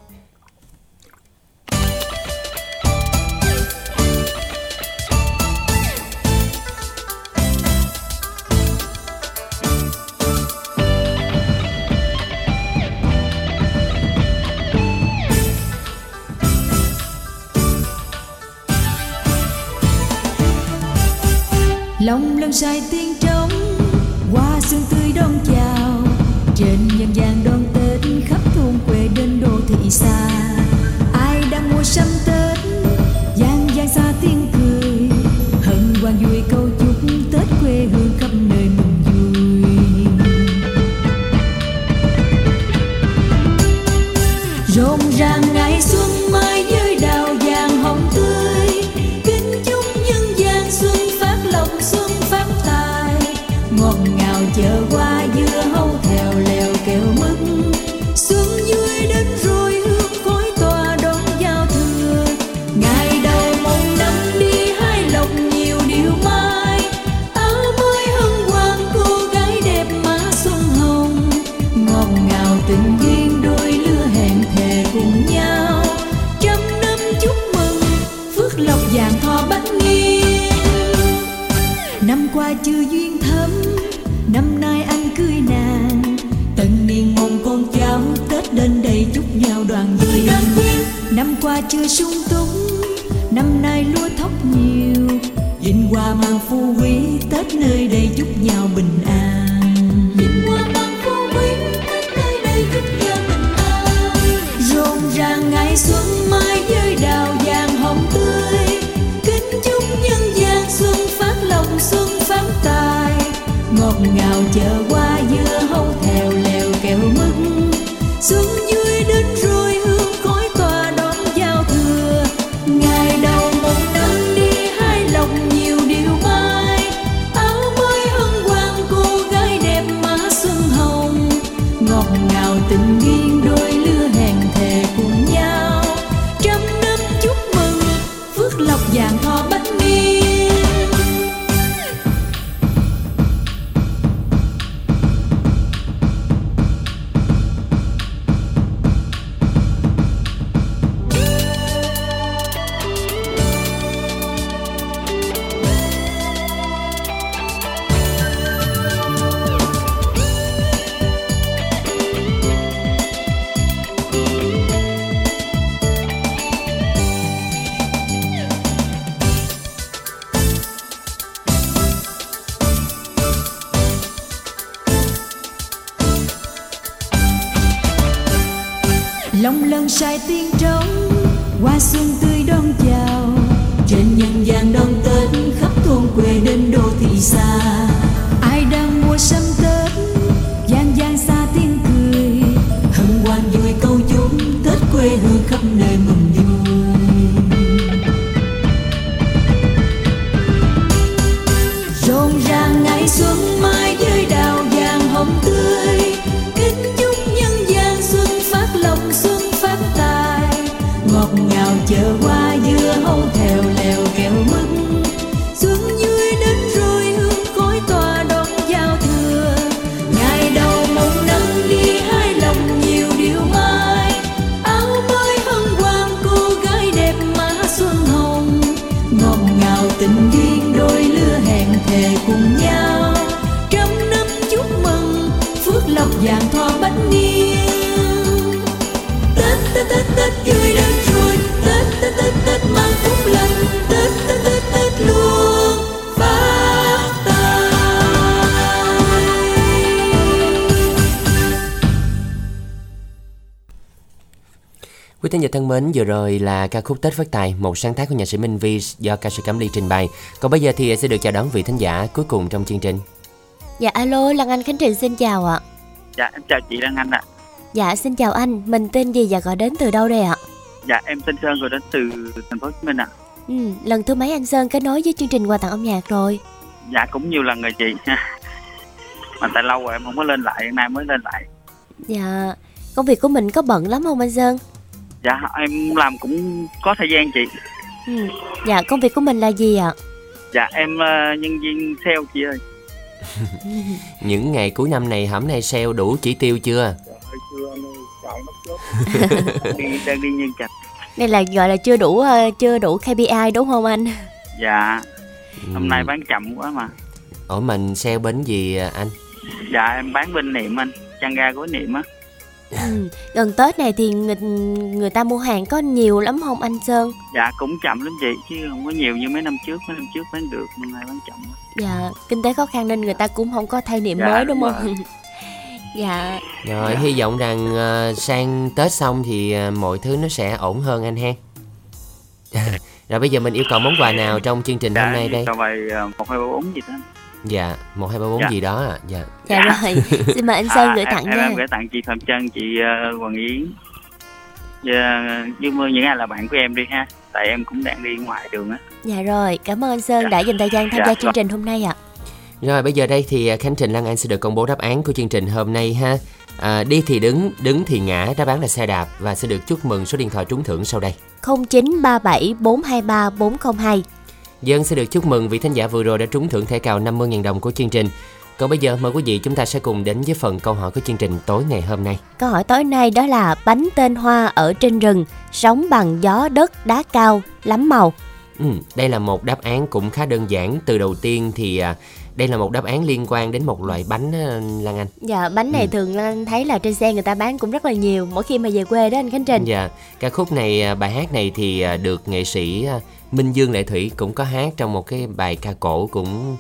Lòng lần sai tiếng trống, hoa xuân tươi đón chào. Trên nhân gian đón tết khắp thôn quê đến đô thị xa. Ai đang mua sắm tết gian gian xa tiếng cười. Hân hoan vui câu năm qua chưa sung túc năm nay lúa thóc nhiều. Vinh hoa mang phú quý Tết nơi đây chúc nhau bình an. Vinh hoa mang phú quý Tết nơi đây chúc nhau bình an. Rộn ràng ngày xuân mai với đào vàng hồng tươi. Kính chúc nhân gian xuân phát lòng xuân phát tài. Ngọt ngào chờ qua dưa mến, vừa rồi là ca khúc Tết Phát Tài, một sáng tác của nhạc sĩ Minh Vi do ca sĩ Cẩm Ly trình bày. Còn bây giờ thì sẽ được chào đón vị thính giả cuối cùng trong chương trình. Dạ alo, Lan Anh Khánh Trình xin chào ạ. Dạ em chào chị Lan Anh ạ. Dạ xin chào anh, mình tên gì và gọi đến từ đâu đây ạ? Dạ em tên Sơn rồi đến từ thành phố Hồ Chí Minh ạ. Ừ, lần thứ mấy anh Sơn kết nối với chương trình quà tặng âm nhạc rồi? Dạ cũng nhiều lần rồi chị. Mà tại lâu rồi em không có lên lại, hôm nay mới lên lại. Dạ, công việc của mình có bận lắm không anh Sơn? Dạ em làm cũng có thời gian chị. Ừ. Dạ, công việc của mình là gì ạ? Dạ em ờ, nhân viên sale chị ơi. Những ngày cuối năm này hẩm nay sale đủ chỉ tiêu chưa? đi đang đi nhân trạch. Đây là gọi là chưa đủ ờ, chưa đủ KPI đúng không anh? Dạ Ừ. hôm nay bán chậm quá mà. Ủa mình sale bến gì à, anh? Dạ em bán bên niệm anh, chăn ga gối niệm á. Ừ. Gần Tết này thì người, người ta mua hàng có nhiều lắm không anh Sơn? Dạ cũng chậm lắm chị, chứ không có nhiều như mấy năm trước, mấy năm trước bán được, năm nay bán chậm. quá. Dạ, kinh tế khó khăn nên người ta cũng không có thay niệm Dạ, mới đúng đúng không? dạ. Rồi hy vọng rằng à, sang Tết xong thì à, mọi thứ nó sẽ ổn hơn anh ha. Rồi bây giờ mình yêu cầu món quà nào trong chương trình hôm nay đây? Cho bài ờ, một hai ba bốn gì đó. Dạ, một hai ba bốn Dạ. gì đó à. Dạ. Dạ rồi, xin mời anh Sơn À, gửi tặng em, nha. em gửi tặng chị Phạm Trân, chị uh, Hoàng Yến Và với những ai là bạn của em đi ha Tại em cũng đang đi ngoài đường á Dạ rồi, cảm ơn anh Sơn đã dành thời gian tham Dạ, gia rồi. chương trình hôm nay ạ. Rồi bây giờ đây thì à, Khánh Trình Lan Anh sẽ được công bố đáp án của chương trình hôm nay ha. À, đi thì đứng, đứng thì ngã, đáp án là xe đạp và sẽ được chúc mừng số điện thoại trúng thưởng sau đây. 0937 423 402. Dân sẽ được chúc mừng vị thính giả vừa rồi đã trúng thưởng thẻ cào 50.000 đồng của chương trình. Còn bây giờ mời quý vị chúng ta sẽ cùng đến với phần câu hỏi của chương trình tối ngày hôm nay. Câu hỏi tối nay đó là bánh tên hoa ở trên rừng, sống bằng gió đất đá cao, lắm màu. Ừ, đây là một đáp án cũng khá đơn giản. Từ đầu tiên thì à, đây là một đáp án liên quan đến một loại bánh à, Lan Anh. Dạ, bánh này ừ. thường anh thấy là trên xe người ta bán cũng rất là nhiều mỗi khi mà về quê đó anh Khánh Trình. Dạ, ca khúc này à, bài hát này thì được nghệ sĩ Minh Dương Lệ Thủy cũng có hát trong một cái bài ca cổ cũng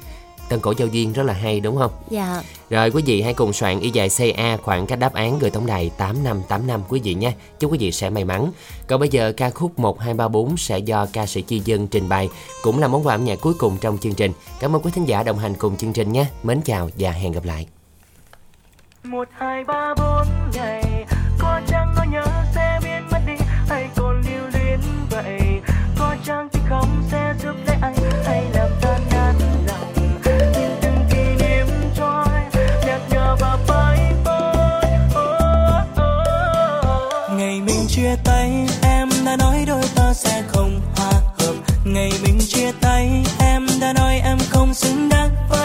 tân cổ giao duyên rất là hay đúng không? Dạ. Rồi quý vị hãy cùng soạn y dài CA khoảng cách đáp án gửi tổng đài 8585 quý vị nha. Chúc quý vị sẽ may mắn. Còn bây giờ ca khúc 1234 sẽ do ca sĩ Chi Dân trình bày cũng là món quà âm nhạc cuối cùng trong chương trình. Cảm ơn quý thính giả đồng hành cùng chương trình nhé. Mến chào và hẹn gặp lại. 1234 ngày có chẳng có nhớ chia tay, em đã nói đôi ta sẽ không hòa hợp. Ngày mình chia tay, em đã nói em không xứng đáng với